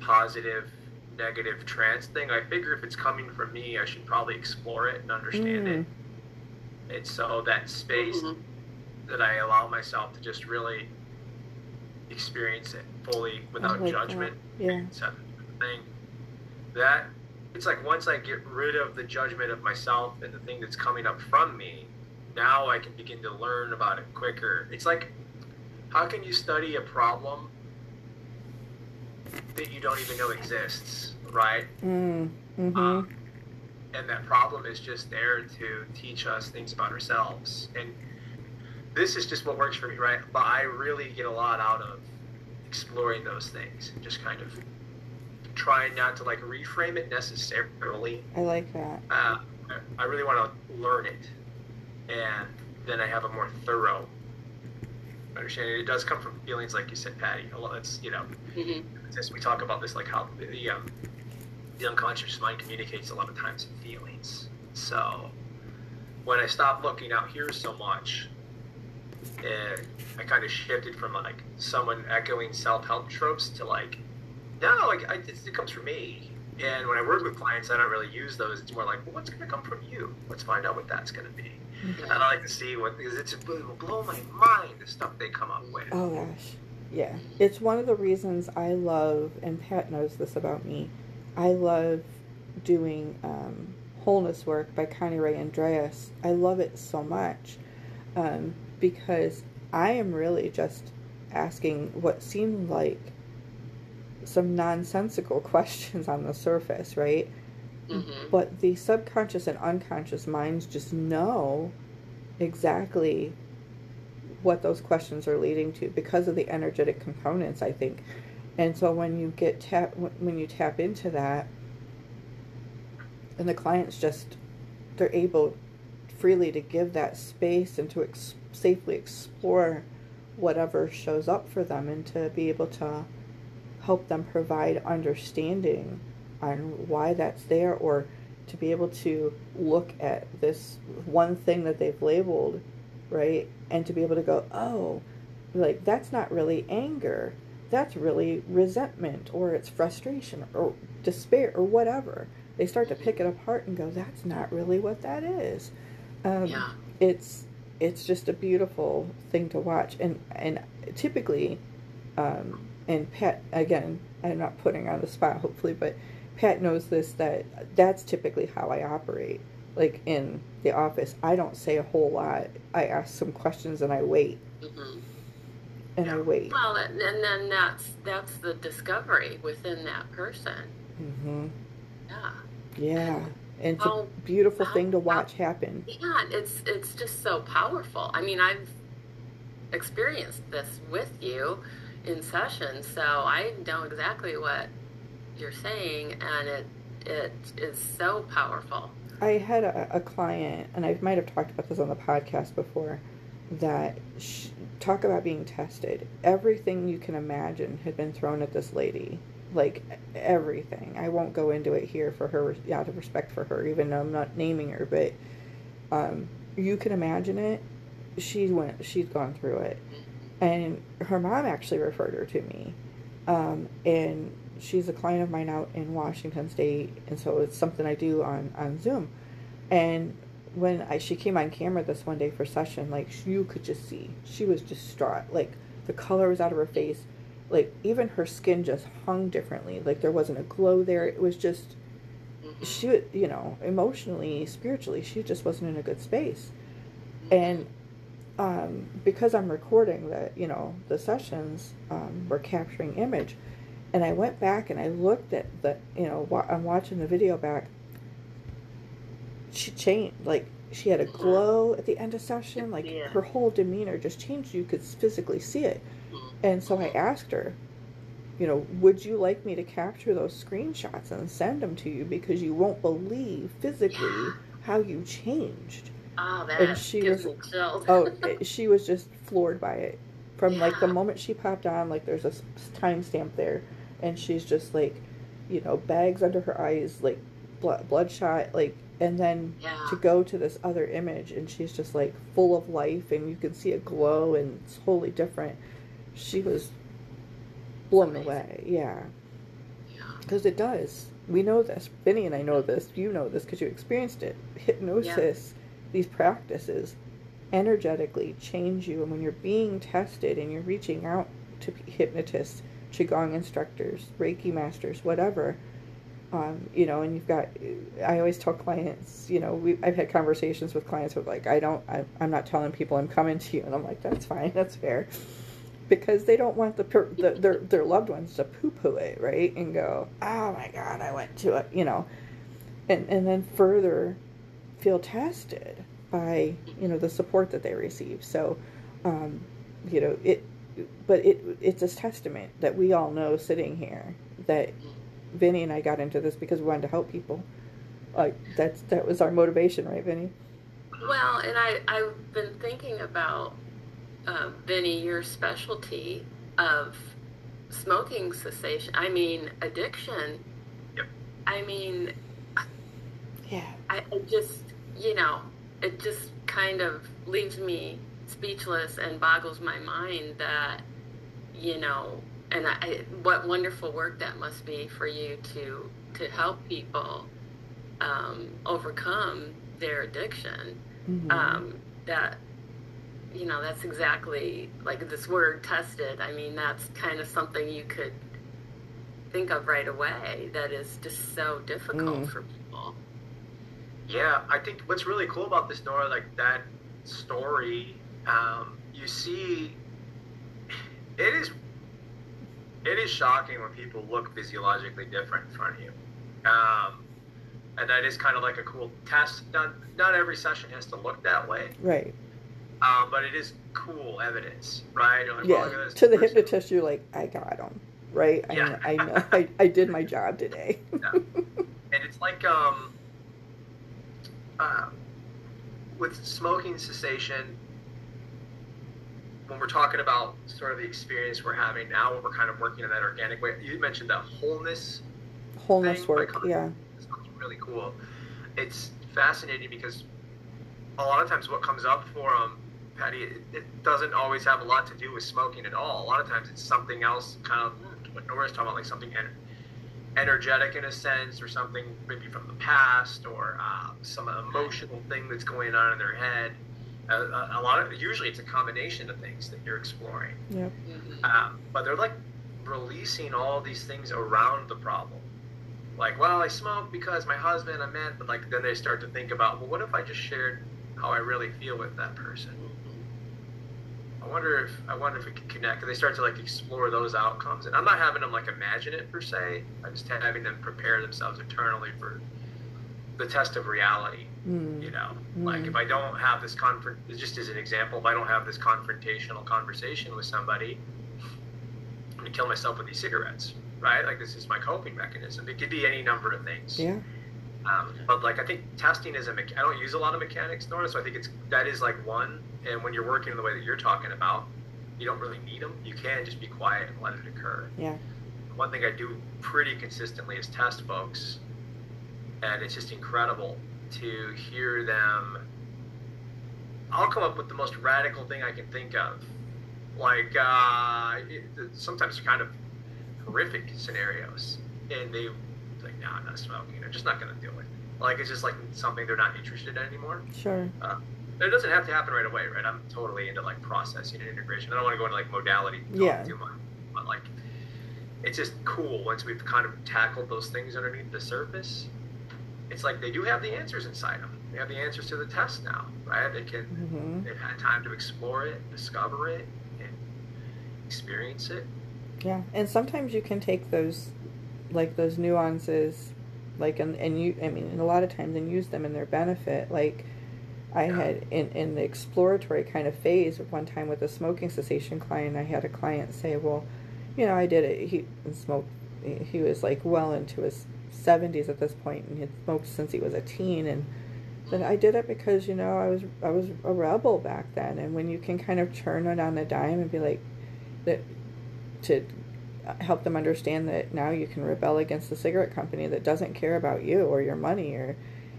positive, negative trance thing. I figure if it's coming from me, I should probably explore it and understand Mm. it. And so that space Mhm. that I allow myself to just really experience it fully without like that. judgment yeah set thing that it's like once i get rid of the judgment of myself and the thing that's coming up from me now i can begin to learn about it quicker it's like how can you study a problem that you don't even know exists right mm. hmm um, and that problem is just there to teach us things about ourselves. And this is just what works for me right? But i really get a lot out of exploring those things and just kind of trying not to like reframe it necessarily. I like that. Uh, i really want to learn it. And then i have a more thorough understanding. It does come from feelings like you said patty. A lot it's you know Mhm. as we talk about this, like how the um, the unconscious mind communicates a lot of times in feelings. So when I stopped looking out here so much, eh, I kind of shifted from like someone echoing self help tropes to like, no, like I, it, it comes from me. And when I work with clients, I don't really use those. It's more like, well, what's going to come from you? Let's find out what that's going to be. And I like to see what because it's it will blow my mind the stuff they come up with. Oh gosh. Yeah. It's one of the reasons I love and Pat knows this about me. I love doing um, wholeness work by Connirae Andreas. I love it so much. Um, because I am really just asking what seemed like some nonsensical questions on the surface, right? Mm-hmm. But the subconscious and unconscious minds just know exactly what those questions are leading to because of the energetic components, I think. And so when you get tap when you tap into that, and the clients just they're able freely to give that space and to ex- safely explore whatever shows up for them and to be able to help them provide understanding on why that's there or to be able to look at this one thing that they've labeled right? And to be able to go oh like that's not really anger that's really resentment or it's frustration or despair or whatever. They start to pick it apart and go that's not really what that is. Um, Yeah. it's it's just a beautiful thing to watch. And and typically um, and pat again i'm not putting on the spot hopefully but pat knows this that that's typically how i operate. Like in the office i don't say a whole lot. I ask some questions and i wait. Hmm and i wait Well, and and then that's that's the discovery within that person. Mm-hmm. Yeah. yeah and it's How- a beautiful how- thing to how- watch happen Yeah, it's it's just so powerful. I mean, I've experienced this with you in sessions, so I know exactly what you're saying, and it it is so powerful. I had a, a client, and I might have talked about this on the podcast before, that talk about being tested. Everything you can imagine had been thrown at this lady, like everything. I won't go into it here for her, out of respect for her, even though I'm not naming her, but um, you can imagine it. She went, she'd gone through it, and her mom actually referred her to me, um, and she's a client of mine out in Washington State, and so it's something I do on on Zoom. And when I she came on camera this one day for session, like you could just see she was distraught. Like the color was out of her face, like even her skin just hung differently. Like there wasn't a glow there. It was just Mhm. she, you know, emotionally, spiritually, she just wasn't in a good space. And um, because I'm recording the, you know, the sessions, um, we're capturing image, and I went back and I looked at the, you know, wa- I'm watching the video back. She changed, like she had a glow at the end of session, like Yeah. her whole demeanor just changed. You could physically see it, mm-hmm. and so I asked her, you know, would you like me to capture those screenshots and send them to you because you won't believe physically how you changed. Oh, that And she was- oh, eh, she was just floored by it. From like the moment she popped on, like there's a timestamp there, and she's just like, you know, bags under her eyes, like blood, bloodshot, like, and then yeah. to go to this other image, and she's just like full of life, and you can see a glow, and it's totally different. She was blown Amazing. away, yeah, yeah. because it does. We know this. Vinny and I know this. You know this because you experienced it. Hypnosis, these practices, energetically change you. And when you're being tested and you're reaching out to hypnotists, qigong instructors, Reiki masters, whatever, um, you know, and you've got. I always tell clients, you know, we I've had conversations with clients with like, I don't, I, I'm not telling people I'm coming to you, and I'm like, that's fine, that's fair. Because they don't want the, the their their loved ones to poo poo it, right? And go, oh my god, I went to it, you know, and and then further feel tested by you know the support that they receive. So, um, you know it, but it it's a testament that we all know sitting here that Vinny and I got into this because we wanted to help people. Like that's that was our motivation, right, Vinny? Well, and I, I've been thinking about, uh, Vinny, your specialty of smoking cessation. I mean, addiction. Yep. I mean, Yeah. I, I just, you know, it just kind of leaves me speechless and boggles my mind that, you know, and I, what wonderful work that must be for you to to help people um, overcome their addiction. mm-hmm. um, that you know that's exactly like this word tested i mean that's kind of something you could think of right away that is just so difficult mm. for people yeah i think what's really cool about this Nora like that story um, you see it is it is shocking when people look physiologically different in front of you um, and that is kind of like a cool test not, not every session has to look that way right um, but it is cool evidence, right? Like, yeah. Well, to the hypnotist, you're like, I got him, right? I yeah. I know. I, I did my job today. yeah. And it's like um, uh, with smoking cessation, when we're talking about sort of the experience we're having now, we're kind of working in that organic way. You mentioned that wholeness. Wholeness thing, work, yeah. It's really cool. It's fascinating because a lot of times what comes up for them Patty, it, it, doesn't always have a lot to do with smoking at all. A lot of times it's something else, kind of what Nora's talking about, like something energetic in a sense, or something maybe from the past, or uh, some emotional thing that's going on in their head. Uh, a, a, lot of usually it's a combination of things that you're exploring. Yep. Um, but they're like releasing all these things around the problem. Like, well, I smoke because my husband, I meant, but like then they start to think about, well, what if I just shared how I really feel with that person? I wonder if I wonder if it could connect. And they start to like explore those outcomes, and I'm not having them like imagine it per se. I'm just having them prepare themselves internally for the test of reality. Mm. You know, mm. like if I don't have this confront, just as an example, if I don't have this confrontational conversation with somebody, I'm gonna kill myself with these cigarettes, right? Like this is my coping mechanism. It could be any number of things. Yeah. Um, but like I think testing is a me- I don't use a lot of mechanics, Nora, so I think it's that is like one. And when you're working in the way that you're talking about, you don't really need them. You can just be quiet and let it occur. Yeah. One thing I do pretty consistently is test folks, and it's just incredible to hear them. I'll come up with the most radical thing I can think of, like uh, it, sometimes kind of horrific scenarios, and they like, no, I'm not smoking. I'm just not going to do it. Like, it's just like something they're not interested in anymore. Sure. Uh, it doesn't have to happen right away, right? I'm totally into like processing and integration. I don't want to go into like modality yeah. too much, but like, it's just cool once we've kind of tackled those things underneath the surface. It's like they do have the answers inside them. They have the answers to the test now, right? They can. Mm-hmm. They've had time to explore it, discover it, and experience it. Yeah, and sometimes you can take those like those nuances like and, and you i mean a lot of times and use them in their benefit like i had in, in the exploratory kind of phase one time with a smoking cessation client i had a client say well you know i did it he smoked he was like well into his 70s at this point and he had smoked since he was a teen and but I did it because you know I was I was a rebel back then, and when you can kind of turn it on a dime and be like, that to help them understand that now you can rebel against the cigarette company that doesn't care about you or your money or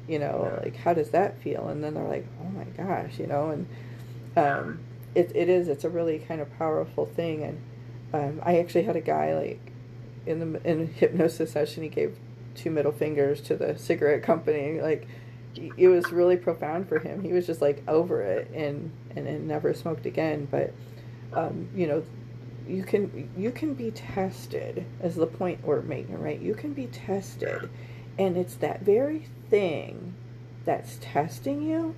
you know like how does that feel? And then they're like oh my gosh you know and um, it, it is it's a really kind of powerful thing and um, i actually had a guy like in the in hypnosis session he gave two middle fingers to the cigarette company. Like it was really profound for him. He was just like over it and and, and never smoked again. But um, you know you can you can be tested as the point we're making right? You can be tested. And it's that very thing that's testing you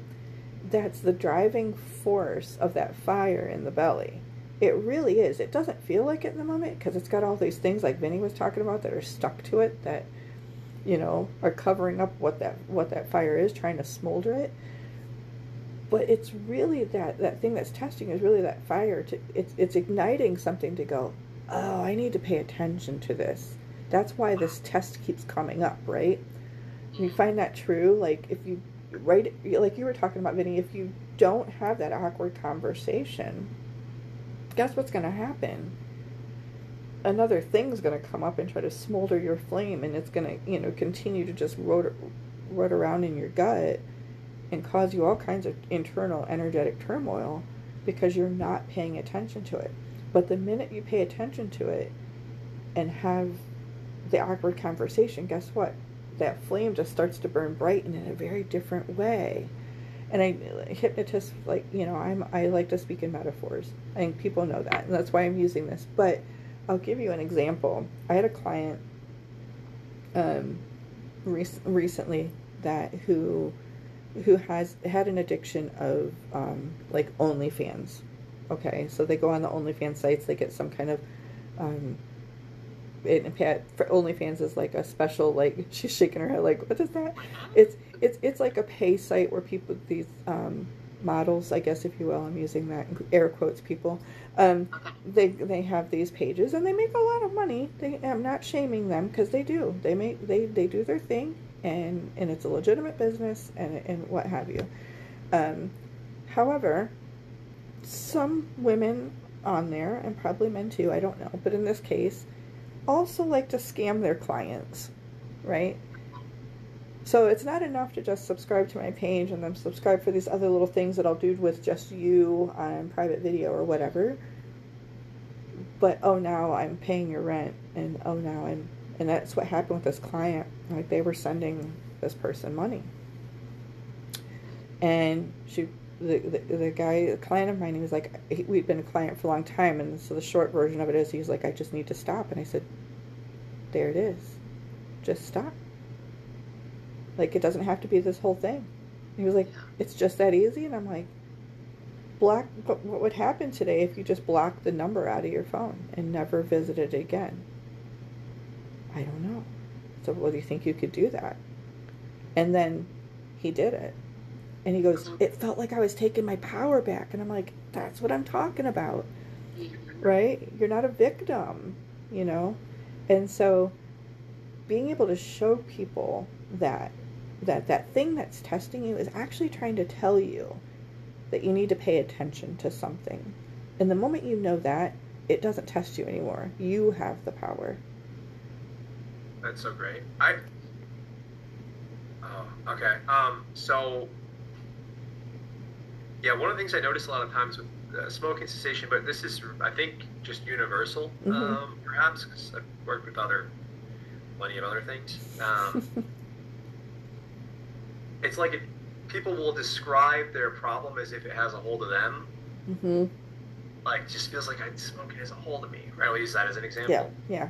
that's the driving force of that fire in the belly. It really is. It doesn't feel like it in the moment because it's got all these things like vinny was talking about that are stuck to it that you know are covering up what that what that fire is trying to smolder it. But it's really that that thing that's testing is really that fire to it's it's igniting something to go oh i need to pay attention to this. That's why this test keeps coming up right? You find that true? Like if you right like you were talking about vinny if you don't have that awkward conversation guess what's going to happen another thing's going to come up and try to smolder your flame and it's going to you know continue to just rot, rot around in your gut and cause you all kinds of internal energetic turmoil because you're not paying attention to it. But the minute you pay attention to it and have the awkward conversation, guess what? That flame just starts to burn bright and in a very different way. and I hypnotist like you know I'm I like to speak in metaphors. I think people know that, and that's why I'm using this. But I'll give you an example. I had a client um, rec- recently that who who has had an addiction of um, like OnlyFans. Okay, so they go on the OnlyFans sites, they get some kind of um, Pat for OnlyFans is like a special like she's shaking her head like what is that? It's it's it's like a pay site where people these um, models I guess if you will I'm using that air quotes people um, they they have these pages and they make a lot of money. They I'm not shaming them because they do they make they they do their thing and and it's a legitimate business and and what have you. Um, however, some women on there and probably men too I don't know but in this case also like to scam their clients, right? So it's not enough to just subscribe to my page and then subscribe for these other little things that I'll do with just you on private video or whatever. But oh, now I'm paying your rent, and oh, now I'm, and that's what happened with this client. Like they were sending this person money, and she the, the, the guy, a client of mine, he was like, we'd been a client for a long time. And so the short version of it is, he's like, I just need to stop. And I said, there it is. Just stop. Like, it doesn't have to be this whole thing. And he was like, it's just that easy. And I'm like, block, but what would happen today if you just blocked the number out of your phone and never visited it again? I don't know. So, well, do you think you could do that? And then he did it. And he goes, mm-hmm. It felt like I was taking my power back. And I'm like, That's what I'm talking about. Right? You're not a victim, you know? And so being able to show people that that that thing that's testing you is actually trying to tell you that you need to pay attention to something. And the moment you know that, it doesn't test you anymore. You have the power. That's so great. I Oh, okay. Um so yeah, one of the things I notice a lot of times with uh, smoking cessation, but this is, I think, just universal, mm-hmm. um, perhaps, because I've worked with other, plenty of other things. Um, it's like it, people will describe their problem as if it has a hold of them. Mm-hmm. Like, just feels like I smoking has a hold of me, right? I'll use that as an example. Yeah, yeah.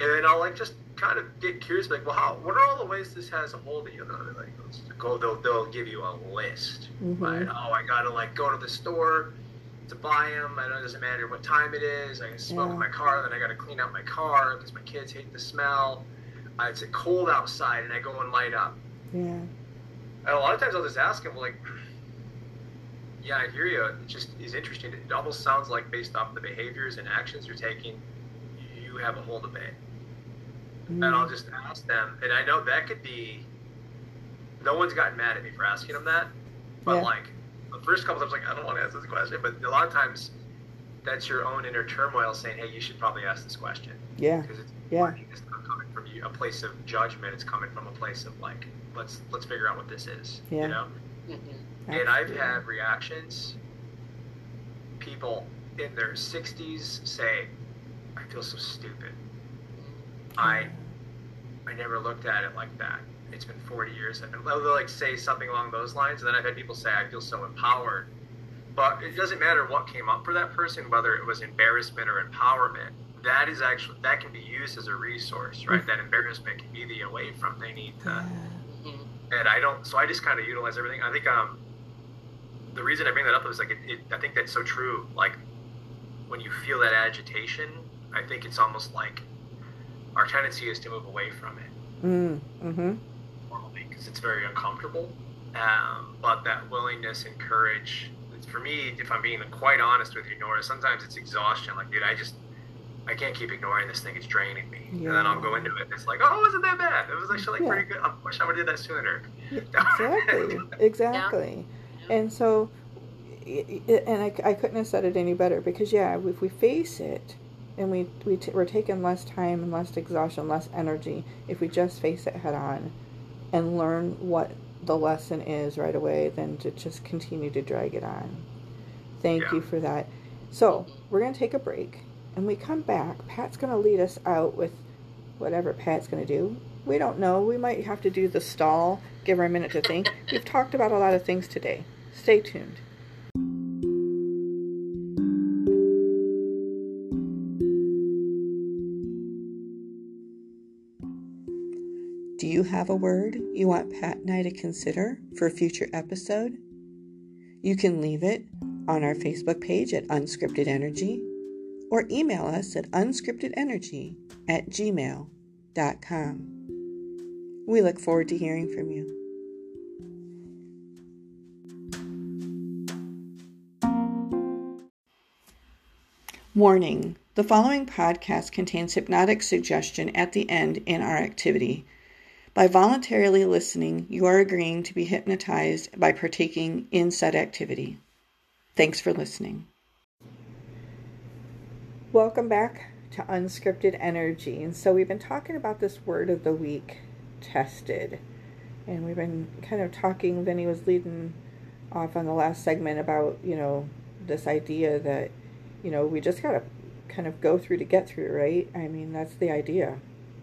And then I'll like just kind of get curious, like, well, how? What are all the ways this has a hold of you? And like, go, they'll they'll give you a list, mm-hmm. right? Oh, I gotta like go to the store to buy them. I know it doesn't matter what time it is. I can smoke yeah. in my car, then I gotta clean out my car because my kids hate the smell. It's cold outside, and I go and light up. Yeah. And a lot of times I'll just ask them, like, yeah, I hear you. It just is interesting. It almost sounds like based off the behaviors and actions you're taking, you have a hold of it mm. and I'll just ask them. And I know that could be. No one's gotten mad at me for asking them that, but yeah. like the first couple times, like I don't want to ask this question, but a lot of times that's your own inner turmoil saying, "Hey, you should probably ask this question." Yeah. Because it's yeah. It's not coming from you, a place of judgment. It's coming from a place of like, let's let's figure out what this is. Yeah. You know. Mm-hmm. And I've had reactions. People in their 60s say, "I feel so stupid." I I never looked at it like that. It's been 40 years. And they'll like say something along those lines, and then I've had people say I feel so empowered. But it doesn't matter what came up for that person, whether it was embarrassment or empowerment. That is actually that can be used as a resource, right? Mm-hmm. That embarrassment can be the away from they need to. Mm-hmm. And I don't. So I just kind of utilize everything. I think um, the reason I bring that up is like it, it, I think that's so true. Like when you feel that agitation, I think it's almost like our tendency is to move away from it. Mm, mm-hmm. Normally, because it's very uncomfortable. Um, but that willingness and courage, for me, if I'm being quite honest with you, Nora, sometimes it's exhaustion. Like, dude, I just, I can't keep ignoring this thing. It's draining me. Yeah. And then I'll go into it. And it's like, oh, wasn't that bad? It was actually like yeah. pretty good. I wish I would have did that sooner. Exactly. exactly. Yeah. And so, and I, I couldn't have said it any better because, yeah, if we face it, and we, we t- we're taking less time and less exhaustion, less energy if we just face it head on and learn what the lesson is right away than to just continue to drag it on. Thank yeah. you for that. So, we're going to take a break and we come back. Pat's going to lead us out with whatever Pat's going to do. We don't know. We might have to do the stall, give her a minute to think. We've talked about a lot of things today. Stay tuned. Do you have a word you want Pat and I to consider for a future episode? You can leave it on our Facebook page at Unscripted Energy or email us at unscriptedenergy at gmail.com. We look forward to hearing from you. Warning the following podcast contains hypnotic suggestion at the end in our activity. By voluntarily listening, you are agreeing to be hypnotized by partaking in said activity. Thanks for listening. Welcome back to Unscripted Energy. And so we've been talking about this word of the week, tested. And we've been kind of talking, Vinny was leading off on the last segment about, you know, this idea that, you know, we just got to kind of go through to get through, right? I mean, that's the idea.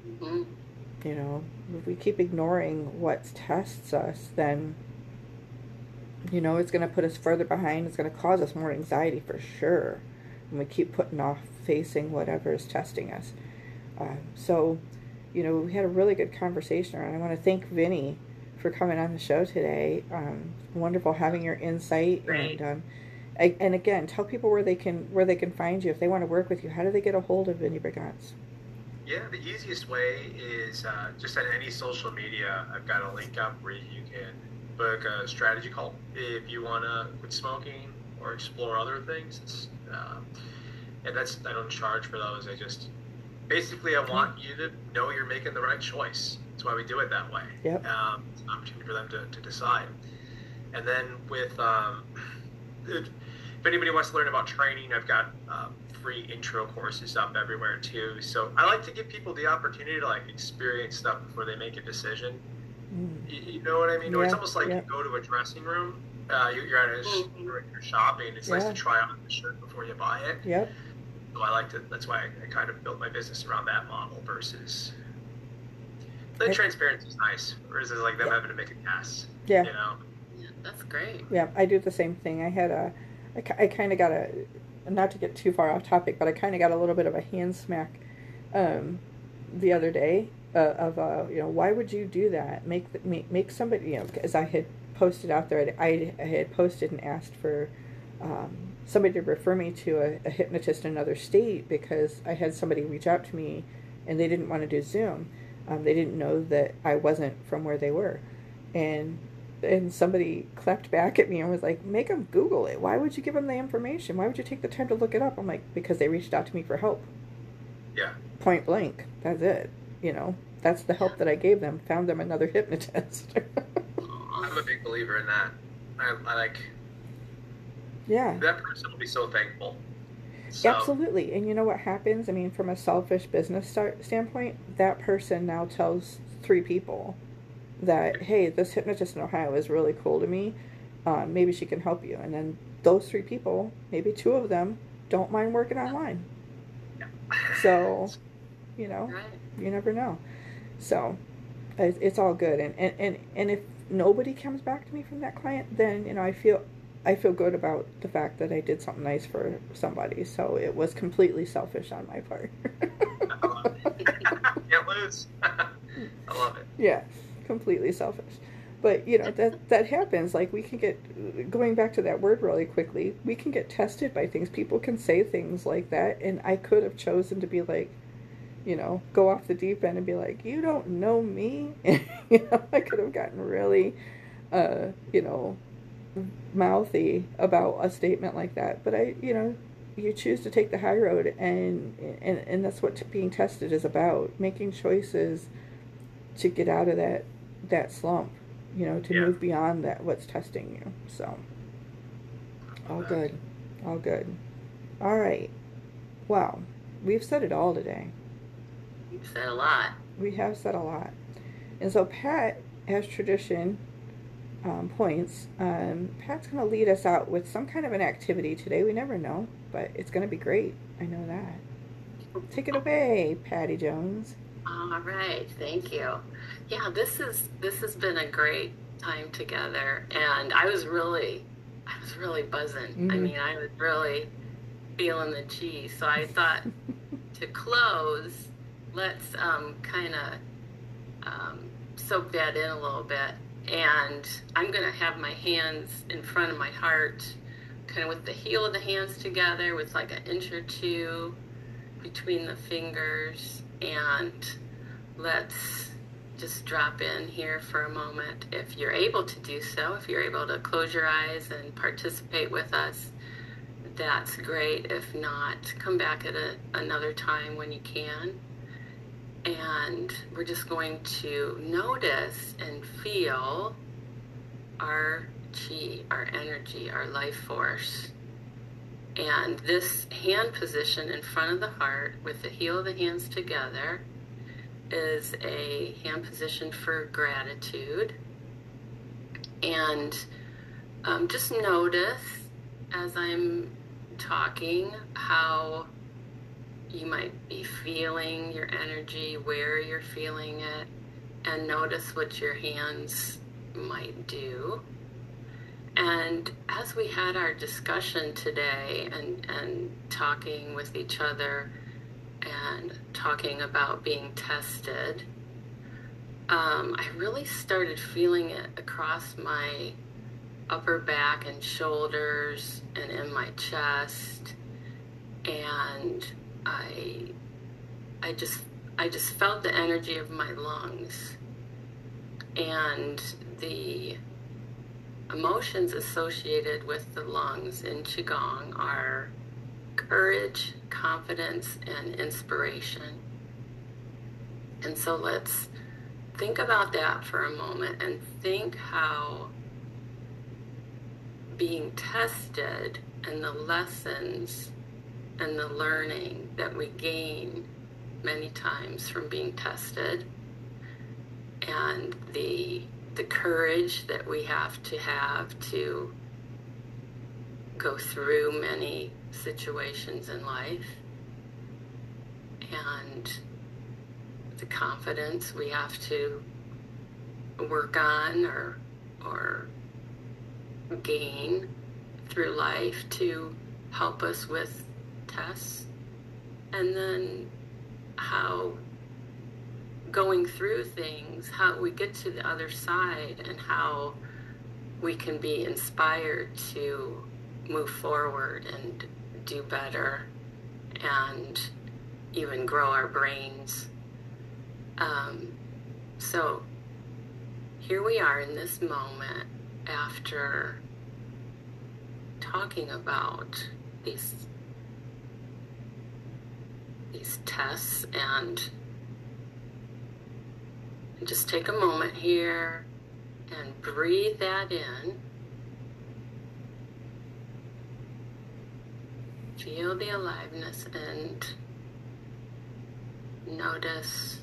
Mm-hmm. You know, if we keep ignoring what tests us, then, you know, it's going to put us further behind. It's going to cause us more anxiety for sure. And we keep putting off facing whatever is testing us. Uh, so, you know, we had a really good conversation, and I want to thank Vinny for coming on the show today. Um, wonderful having your insight, Great. and um, I, and again, tell people where they can where they can find you if they want to work with you. How do they get a hold of Vinny Brigance? Yeah, the easiest way is uh, just on any social media. I've got a link up where you can book a strategy call if you want to quit smoking or explore other things. It's, uh, and that's I don't charge for those. I just basically I want you to know you're making the right choice. That's why we do it that way. Yep. Um, it's an opportunity for them to, to decide. And then with um, if, if anybody wants to learn about training, I've got um, free intro courses up everywhere too. So I like to give people the opportunity to like experience stuff before they make a decision. Mm. You, you know what I mean? Or it's almost like yeah. you go to a dressing room. Uh, you, you're at a Mhm. you're, you're shopping. It's nice to try on the shirt before you buy it. Yep. So I like to. That's why I, I kind of built my business around that model versus. The I- transparency is nice, versus like them Yeah. having to make a guess. Yeah. You know. Yeah, that's great. Yeah, I do the same thing. I had a, I, kind of got a, not to get too far off topic, but I kind of got a little bit of a hand smack, um, the other day uh, of uh, you know why would you do that? Make the, make make somebody you know because I had posted out there I, I had posted and asked for. Um, somebody to refer me to a, a hypnotist in another state because I had somebody reach out to me and they didn't want to do Zoom. Um, they didn't know that I wasn't from where they were. And and somebody clapped back at me and was like, "Make them Google it. Why would you give them the information? Why would you take the time to look it up?" I'm like, "Because they reached out to me for help. Yeah. Point blank. That's it. You know, that's the help that I gave them. Found them another hypnotist. I'm a big believer in that. I, I like yeah, that person will be so thankful. So, absolutely. And you know what happens? I mean, from a selfish business start standpoint, that person now tells three people that, "Hey, this hypnotist in Ohio is really cool to me. Um, maybe she can help you." And then those three people, maybe two of them, don't mind working online. So, you know, Right. you never know. So, it's, it's all good. And, and, and, and if nobody comes back to me from that client, then, you know, I feel, I feel good about the fact that I did something nice for somebody. So it was completely selfish on my part. I love it. Can't lose. I love it. yeah, completely selfish. But, you know, that, that happens. Like, we can get, going back to that word really quickly, we can get tested by things. People can say things like that. And I could have chosen to be like, you know, go off the deep end and be like, you don't know me. you know, I could have gotten really, uh, you know, mouthy about a statement like that. But I, you know, you choose to take the high road, and and and that's what t- being tested is about: making choices to get out of that that slump. You know, to Yeah. move beyond that what's testing you. So, all good, all good. All right. Well, we've said it all today. You've said a lot. We have said a lot. And so Pat, as tradition um, points, um, Pat's going to lead us out with some kind of an activity today. We never know, but it's going to be great. I know that. Take it away, Patty Jones. All right, thank you. Yeah, this is this has been a great time together, and I was really, I was really buzzing. Mm-hmm. I mean, I was really feeling the cheese. So I thought to close, let's um, kind of um, soak that in a little bit. And I'm going to have my hands in front of my heart, kind of with the heel of the hands together, with like an inch or two between the fingers. And let's just drop in here for a moment if you're able to do so, if you're able to close your eyes and participate with us that's great. If not, come back at a, another time when you can. And we're just going to notice and feel our chi, our energy, our life force. And this hand position in front of the heart with the heel of the hands together is a hand position for gratitude. And um, just notice as I'm talking how you might be feeling your energy, where you're feeling it, and notice what your hands might do. And as we had our discussion today and, and talking with each other and talking about being tested, um, I really started feeling it across my upper back and shoulders and in my chest and I I just I just felt the energy of my lungs and the emotions associated with the lungs in qigong are courage, confidence and inspiration. And so let's think about that for a moment and think how being tested and the lessons and the learning that we gain many times from being tested and the the courage that we have to have to go through many situations in life and the confidence we have to work on or or gain through life to help us with tests, and then how going through things, how we get to the other side, and how we can be inspired to move forward and do better and even grow our brains. Um, so here we are in this moment after talking about these these tests and just take a moment here and breathe that in. Feel the aliveness and notice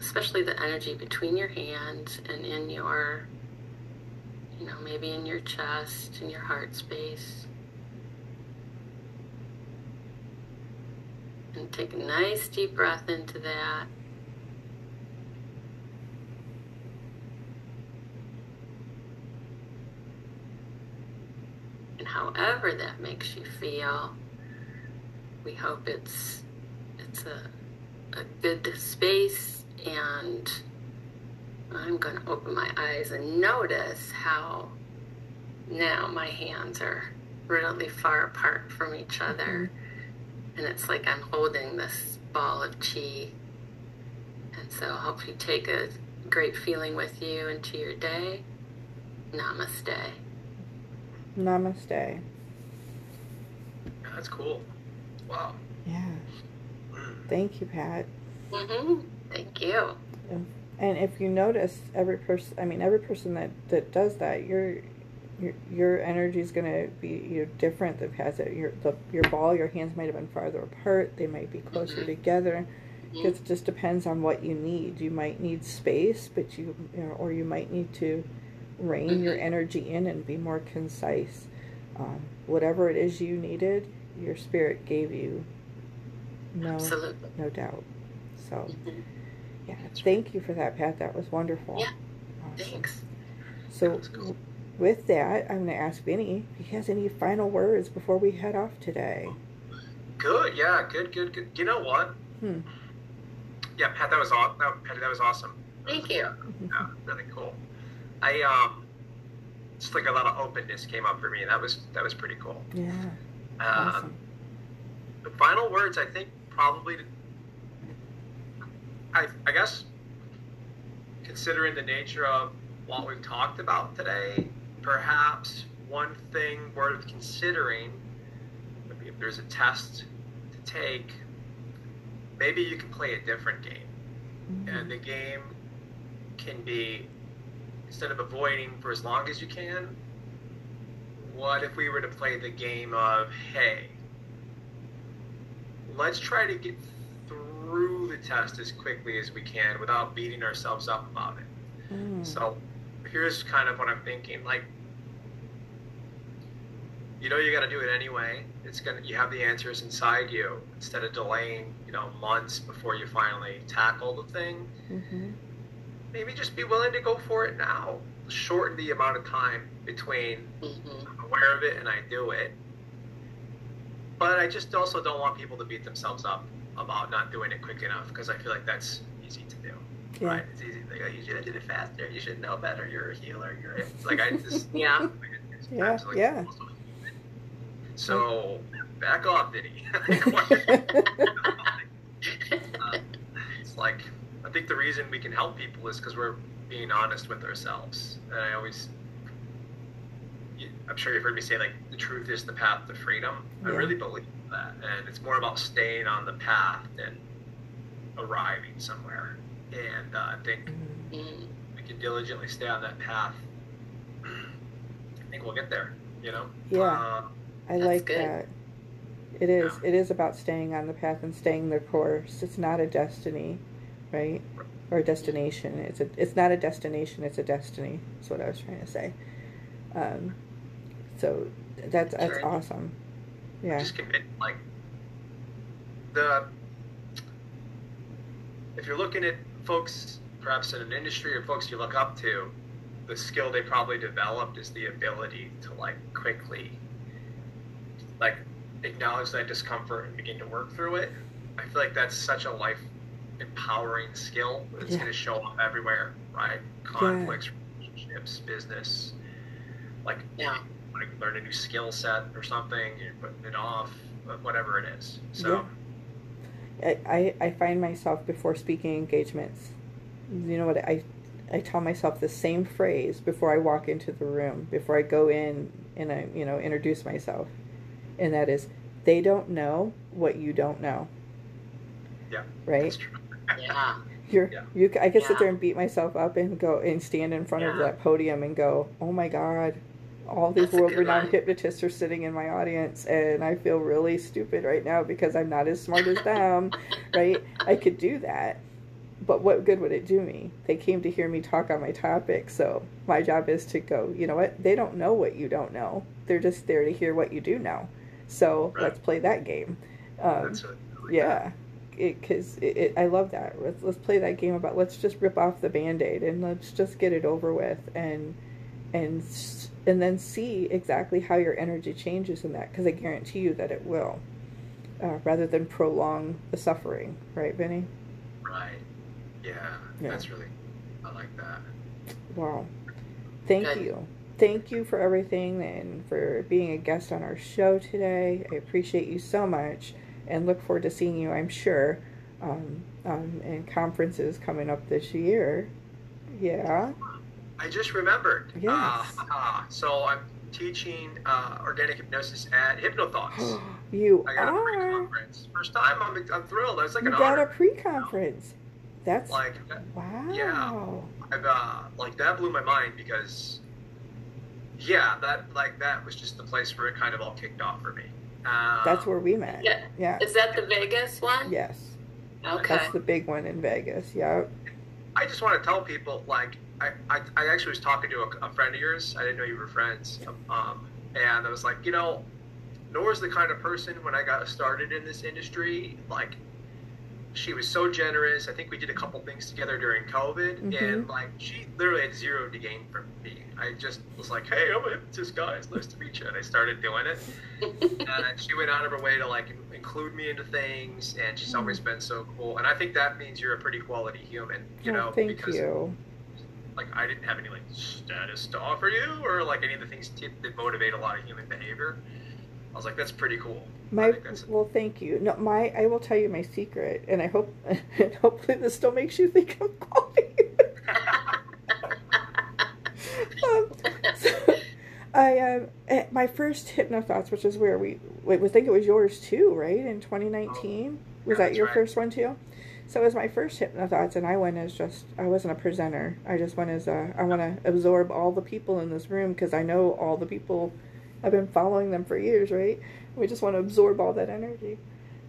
especially the energy between your hands and in your, you know, maybe in your chest, in your heart space. And take a nice deep breath into that. And however that makes you feel, we hope it's it's a, a good space and I'm going to open my eyes and notice how now my hands are really far apart from each other. Mm-hmm. And it's like I'm holding this ball of chi. And so I hope you take a great feeling with you into your day. Namaste. Namaste. That's cool. Wow. Yeah. Thank you, Pat. Mm-hmm. Thank you. And if you notice, every person, I mean, every person that, that does that, your your, your energy is going to be you know, different. That has it, your the, your ball, your hands might have been farther apart. They might be closer mm-hmm. together. Because mm-hmm. it just depends on what you need. You might need space, but you, you know, or you might need to rein mm-hmm. your energy in and be more concise. um, whatever it is you needed, your spirit gave you. No, Absolutely. no doubt. So, Mhm. Yeah, thank you for that, Pat. That was wonderful. Yeah, Awesome. Thanks. So, That's cool. with that, I'm going to ask Vinny if he has any final words before we head off today. Good, yeah, good, good, good. You know what? Hmm. Yeah, Pat, that was awesome. That, Patty, that was awesome. Thank you. Yeah, really cool. I um, just like a lot of openness came up for me. That was that was pretty cool. Yeah, Um, awesome. the final words, I think, probably. I I guess, considering the nature of what we've talked about today, perhaps one thing worth considering, maybe if there's a test to take, maybe you can play a different game. Mm-hmm. and the game can be instead of avoiding for as long as you can what if we were to play the game of hey let's try to get through the test as quickly as we can without beating ourselves up about it Mm. so here's kind of what i'm thinking like you know you got to do it anyway it's gonna you have the answers inside you instead of delaying you know months before you finally tackle the thing Mhm. maybe just be willing to go for it now. Shorten the amount of time between hmm I'm aware of it and I do it. But I just also don't want people to beat themselves up about not doing it quick enough because I feel like that's easy to do. Yeah. Right? It's easy. Like, oh, you should have did it faster. You should know better. You're a healer. You're a, like I just Yeah. like, Yeah, absolutely yeah. So back off, Vinny. Uh, it's like I think the reason we can help people is because we're being honest with ourselves. And I always, I'm sure you've heard me say like the truth is the path to freedom. I really believe that, and it's more about staying on the path than arriving somewhere. And uh, I think Mm. mm we can diligently stay on that path. I think we'll get there. You know. Yeah. Uh, I like good. that. It is. Yeah. It is about staying on the path and staying the course. It's not a destiny, right? Or a destination. It's a. It's not a destination. It's a destiny. That's what I was trying to say. Um, so that's that's Sure. awesome. Yeah. just commit like the if you're looking at folks perhaps in an industry or folks you look up to the skill they probably developed is the ability to like quickly like acknowledge that discomfort and begin to work through it i feel like that's such a life empowering skill it's Yeah. going to show up everywhere right conflicts relationships business like Yeah. Want to learn a new skill set or something, you're putting it off, whatever it is. So, I, I, I find myself before speaking engagements, you know what, I, I tell myself the same phrase before I walk into the room, before I go in and I, you know, introduce myself. And that is, they don't know what you don't know. Yeah, Right? that's true. Yeah. You're, Yeah. you, I could sit there and beat myself up and go and stand in front of that podium and go, oh my God, all these That's a good world renowned hypnotists are sitting in my audience and I feel really stupid right now because I'm not as smart as them, right? I could do that. But what good would it do me? They came to hear me talk on my topic, so my job is to go, you know what? They don't know what you don't know. They're just there to hear what you do know. So Right. let's play that game. Um, That's it. I like yeah because i love that let's, let's play that game about let's just rip off the band-aid and let's just get it over with and and and then see exactly how your energy changes in that because i guarantee you that it will uh, rather than prolong the suffering right vinny. Right. Yeah, Yeah. That's really, I like that. wow thank you thank you for everything and for being a guest on our show today i appreciate you so much and look forward to seeing you i'm sure um, um, in conferences coming up this year yeah I just remembered. Yes. Uh, so I'm teaching uh, organic hypnosis at Hypnothoughts. you I got a are pre-conference. First time. I'm, I'm thrilled. It's like you an got a honor. pre-conference that's Like, wow Yeah, I've, uh, like that blew my mind because, yeah, that like that was just the place where it kind of all kicked off for me. Um, that's where we met Yeah. yeah Is that the Vegas one? yes Okay. that's the big one in vegas yeah I just want to tell people, like, I, I, I actually was talking to a, a friend of yours. I didn't know you were friends. Um, and I was like, you know, Nora's the kind of person when I got started in this industry, like she was so generous. I think we did a couple things together during COVID, Mhm. and like she literally had zero to gain from me. I just was like, "Hey, I'm a hypnotist, guy. It's nice to meet you," and I started doing it. and she went out of her way to like include me into things, and she's always been so cool. And I think that means you're a pretty quality human, you Oh, know, thank because you. Like I didn't have any like status to offer you, or like any of the things t- that motivate a lot of human behavior. I was like, that's pretty cool. My well, thank you. No, my I will tell you my secret, and I hope and hopefully this still makes you think I'm quality. um, so, I um my first Hypnothoughts, which is where we wait, I think it was yours too, right? In 2019, was yeah, that your right. first one too? So it was my first Hypnothoughts, and I went as just I wasn't a presenter. I just went as a I want to absorb all the people in this room because I know all the people. I've been following them for years, right? We just want to absorb all that energy,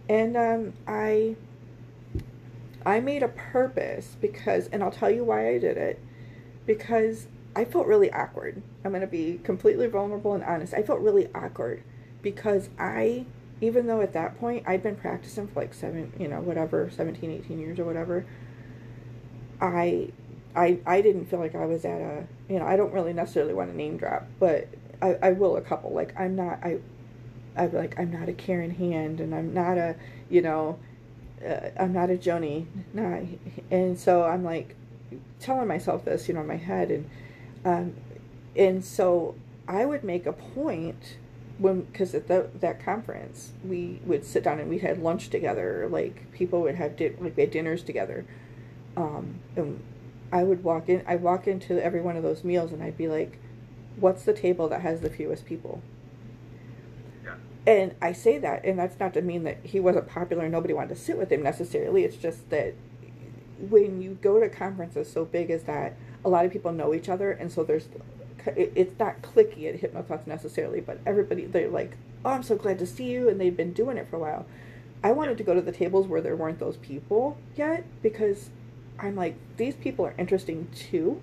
and um, I I made a purpose because, and I'll tell you why I did it, because I felt really awkward. I'm going to be completely vulnerable and honest. I felt really awkward because I, even though at that point I'd been practicing for like seven, you know, whatever, 17, 18 years or whatever, I, I, I didn't feel like I was at a, you know, I don't really necessarily want to name drop, but I, I will a couple. Like I'm not, I, I'm like, I'm not a Karen Hand and I'm not a, you know, uh, I'm not a Joni. And so I'm like telling myself this, you know, in my head. And, um, and so I would make a point when, because at the, that conference, we would sit down and we'd had lunch together. Like people would have, di- like we had dinners together. Um, and I would walk in, I'd walk into every one of those meals and I'd be like, what's the table that has the fewest people? Yeah. And I say that, and that's not to mean that he wasn't popular and nobody wanted to sit with him necessarily. It's just that when you go to conferences so big as that, a lot of people know each other, and so there's, it- it's not cliquey at Hypnothoughts necessarily, but everybody, they're like, oh, I'm so glad to see you, and they've been doing it for a while. I wanted to go to the tables where there weren't those people yet, because I'm like, these people are interesting too,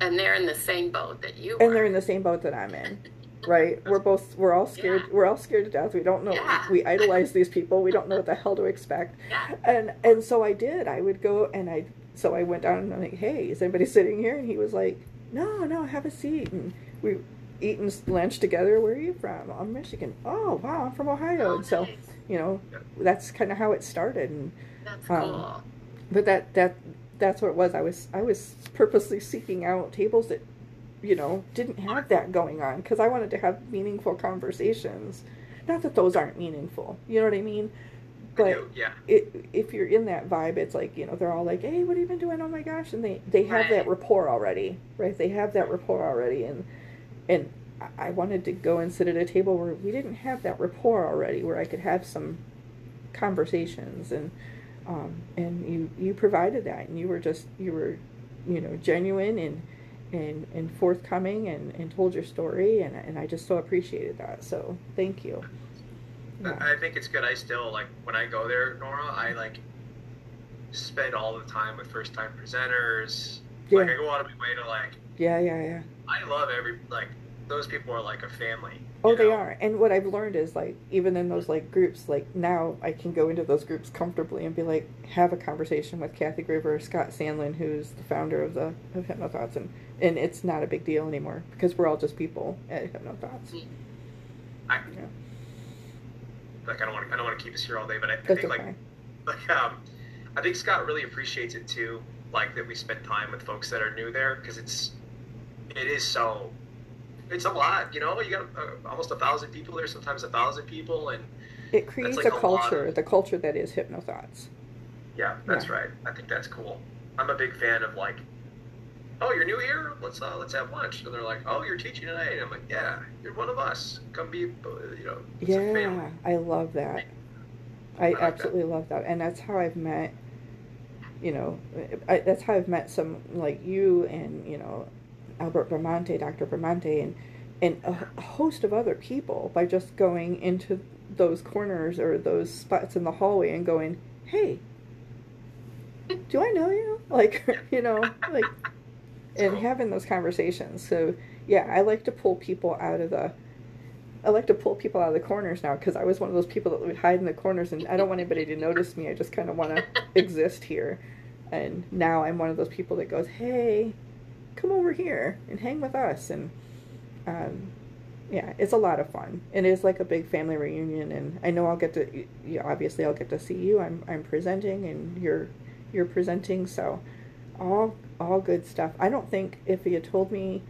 and they're in the same boat that you and they're in the same boat that I'm in. Right? We're both we're all scared Yeah. we're all scared to death. We don't know Yeah. we idolize these people. We don't know what the hell to expect. Yeah. And and so I did. I would go and I so I went down and I'm like, "Hey, is anybody sitting here?" And he was like, "No, no, have a seat." And we eating lunch together. Where are you from? I'm Michigan. Oh, wow, I'm from Ohio. Oh, and so, nice. you know, that's kind of how it started and That's um, cool. but that that that's what it was. I was I was purposely seeking out tables that you know didn't have that going on because I wanted to have meaningful conversations. Not that those aren't meaningful, you know what I mean? But do, yeah. it, if you're in that vibe, it's like you know they're all like, "Hey, what have you been doing? Oh my gosh!" And they they have that rapport already, right? They have that rapport already, and and I- I wanted to go and sit at a table where we didn't have that rapport already, where I could have some conversations and um, and you you provided that, and you were just you were you know genuine and and and forthcoming and and told your story, and and I just so appreciated that. So thank you. Yeah. I think it's good. I still like when I go there, Nora. I like spend all the time with first time presenters. Like I go out of my way to like. Yeah, yeah, yeah. I love every like those people are like a family. Oh, they know? are. And what I've learned is like even in those like groups, like now I can go into those groups comfortably and be like have a conversation with Kathy Gruver Scott Sandlin, who's the founder of the of Hypnothoughts, and and it's not a big deal anymore because we're all just people at Hypnothoughts. Mm. I, Yeah. Like I don't want to I don't want to keep us here all day, but I, I think okay. like like um, I think Scott really appreciates it too. Like that we spend time with folks that are new there because it's it is so it's a lot. You know, you got uh, almost a thousand people there, sometimes a thousand people, and It creates like a a culture, of- the culture that is Hypnothoughts. yeah, that's Yeah. right. I think that's cool. I'm a big fan of like. Oh, you're new here? Let's uh, let's have lunch. And they're like, "Oh, you're teaching tonight." And I'm like, "Yeah, you're one of us. Come be, uh, you know, it's a family." Yeah, I love that. I like that. absolutely love that, and that's how I've met. You know, I, that's how I've met some like you and you know, Albert Bramante, Dr. Bramante, and and a host of other people by just going into those corners or those spots in the hallway and going, "Hey, do I know you?" Like, you know, like and having those conversations. So yeah, I like to pull people out of the I like to pull people out of the corners now because I was one of those people that would hide in the corners and I don't want anybody to notice me. I just kind of want to exist here. And now I'm one of those people that goes, hey, come over here and hang with us. And um, yeah, it's a lot of fun. It is like a big family reunion, and I know I'll get to. You obviously, I'll get to see you. I'm I'm presenting, and you're you're presenting. So, all all good stuff. I don't think if he had told me,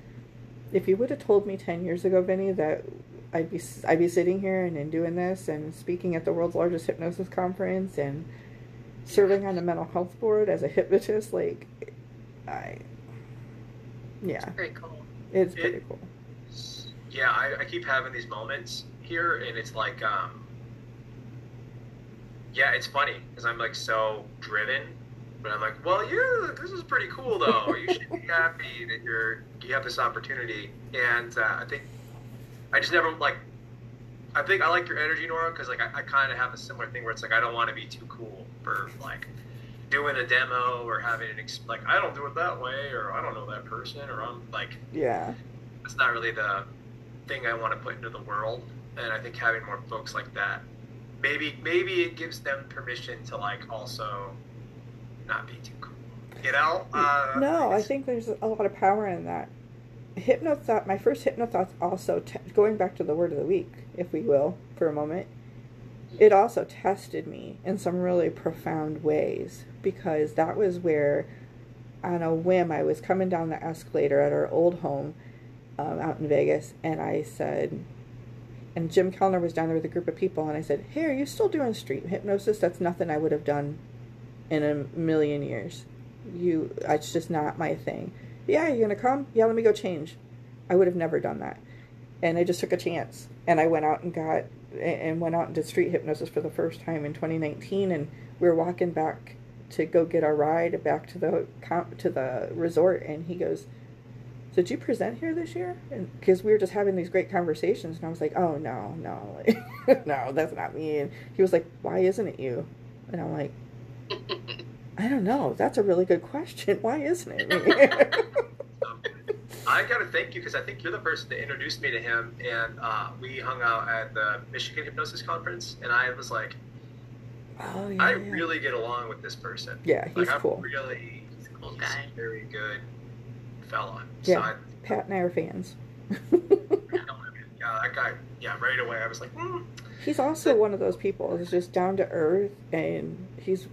if you would have told me ten years ago, Vinny, that I'd be I'd be sitting here and, and doing this and speaking at the world's largest hypnosis conference and serving on the mental health board as a hypnotist, like I yeah, It's pretty cool. it's It- pretty cool. yeah, I, I keep having these moments here, and it's like, um, yeah, it's funny because I'm like so driven, but I'm like, well, yeah, this is pretty cool though. You should be happy that you're you have this opportunity, and uh, I think I just never like. I think I like your energy, Nora, because like I, I kind of have a similar thing where it's like I don't want to be too cool for like doing a demo or having an ex- like I don't do it that way or I don't know that person or I'm like Yeah, it's not really the thing I want to put into the world. And I think having more folks like that, maybe maybe it gives them permission to like also not be too cool. You know? Uh, no, I think there's a lot of power in that. Hypnothought, my first hypnothought also, te- going back to the word of the week, if we will, for a moment, it also tested me in some really profound ways because that was where, on a whim, I was coming down the escalator at our old home um, out in Vegas, and I said, and Jim Kellner was down there with a group of people, and I said, Hey, are you still doing street hypnosis? That's nothing I would have done in a million years. You, it's just not my thing. Yeah, you're gonna come? Yeah, let me go change. I would have never done that. And I just took a chance, and I went out and got and went out and did street hypnosis for the first time in 2019. And we were walking back to go get our ride back to the to the resort, and he goes, "Did you present here this year?" And because we were just having these great conversations, and I was like, "Oh no, no, no, that's not me." And he was like, "Why isn't it you?" And I'm like, "I don't know. That's a really good question. Why isn't it? Um, I gotta thank you because I think you're the person that introduced me to him, and uh, we hung out at the Michigan Hypnosis Conference, and I was like, oh yeah, I yeah. really get along with this person. yeah, he's like, cool. Really, He's a cool he's guy. a very good fella. Yeah. So I, Pat and I are fans. yeah, that guy. Yeah, right away I was like, hmm. He's also one of those people who's just down to earth and he's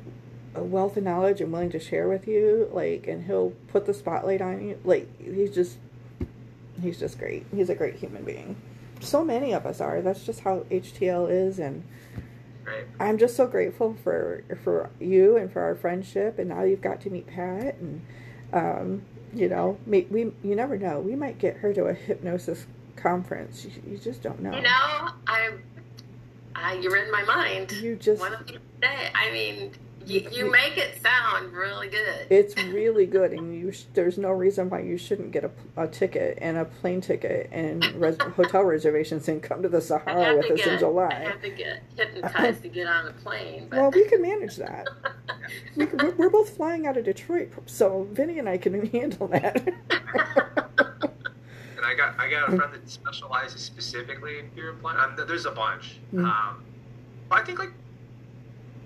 a wealth of knowledge and willing to share with you. Like, and he'll put the spotlight on you. Like, he's just, he's just great. He's a great human being. So many of us are. That's just how HTL is. And right. I'm just so grateful for for you and for our friendship. And now you've got to meet Pat. And, um, you know, we, we you never know. We might get her to a hypnosis conference. You, you just don't know. You know, I, I, you're in my mind. You just One of these days. I mean, you, you make it sound really good. It's really good, and you sh- there's no reason why you shouldn't get a, a ticket and a plane ticket and res- hotel reservations and come to the Sahara with us get, in I July. have to get hypnotized to get on a plane. But Well, we can manage that. We, can- we're, we're both flying out of Detroit, so Vinny and I can handle that. And I got I got a friend that specializes specifically in fear of blind. Um, there's a bunch. Mm. Um, I think like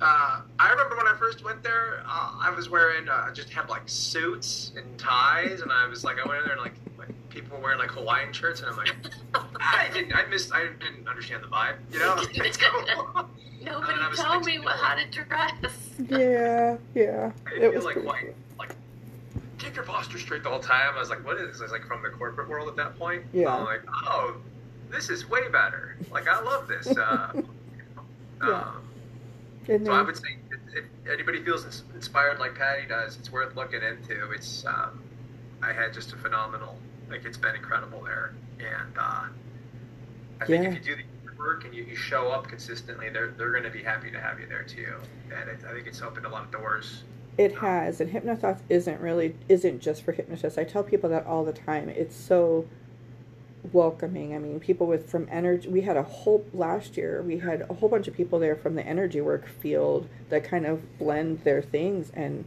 uh, I remember when I first went there, uh, I was wearing uh, just had like suits and ties, and I was like I went in there and like, like people were wearing like Hawaiian shirts, and I'm like I didn't I missed I didn't understand the vibe, you know? It's cool. nobody And told me what, how to dress. yeah, yeah. I It feel was like pretty white, cool. like keep your posture straight the whole time. I was like, what is this? I was like from the corporate world at that point. Yeah. I'm like, oh, this is way better. Like I love this. Uh, Yeah. um, And so I would say if, anybody feels inspired like Patty does, it's worth looking into. It's um, I had just a phenomenal, like it's been incredible there, and uh, I think if you do the work and you, you show up consistently, they're they're going to be happy to have you there too. And it, I think it's opened a lot of doors. It has, and Hypnothoughts isn't really isn't just for hypnotists. I tell people that all the time. It's so welcoming. I mean, people with from energy. We had a whole last year. We had a whole bunch of people there from the energy work field that kind of blend their things, and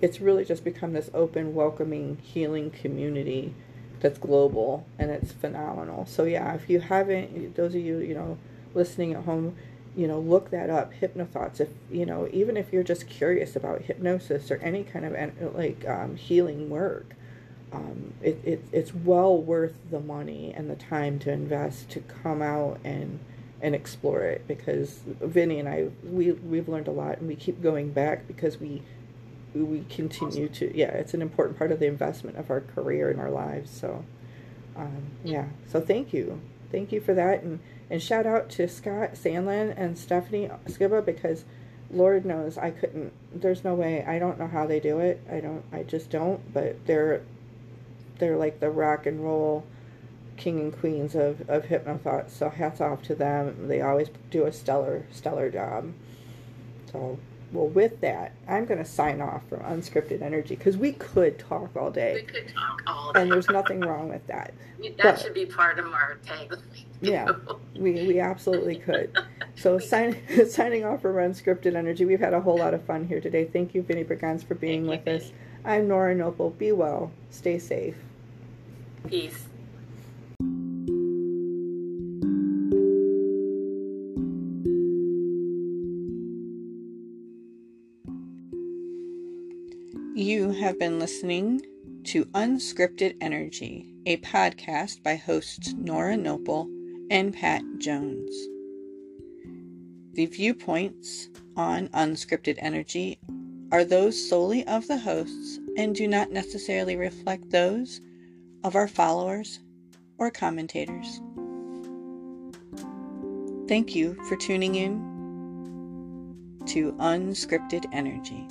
it's really just become this open, welcoming, healing community that's global and it's phenomenal. So yeah, if you haven't, those of you you know listening at home, you know look that up. Hypnothoughts. If you know even if you're just curious about hypnosis or any kind of like um, healing work, um, it, it it's well worth the money and the time to invest to come out and and explore it because Vinny and I we we've learned a lot and we keep going back because we we continue to yeah it's an important part of the investment of our career and our lives so um, yeah. So thank you. Thank you for that and and shout out to scott sandlin and stephanie skiba because lord knows i couldn't there's no way i don't know how they do it. I don't i just don't but they're they're like the rock and roll king and queens of, of hypnothoughts so hats off to them they always do a stellar stellar job so well, with that, I'm going to sign off from Unscripted Energy because we could talk all day. We could talk all day. And there's nothing wrong with that. that but, should be part of our tagline. Yeah, we, we absolutely could. So sign, signing off from Unscripted Energy. We've had a whole lot of fun here today. Thank you, Vinnie Brigance, for being Thank with you, us. I'm Nora Noble. Be well. Stay safe. Peace. You have been listening to Unscripted Energy, a podcast by hosts Nora Noble and Pat Jones. The viewpoints on Unscripted Energy are those solely of the hosts and do not necessarily reflect those of our followers or commentators. Thank you for tuning in to Unscripted Energy.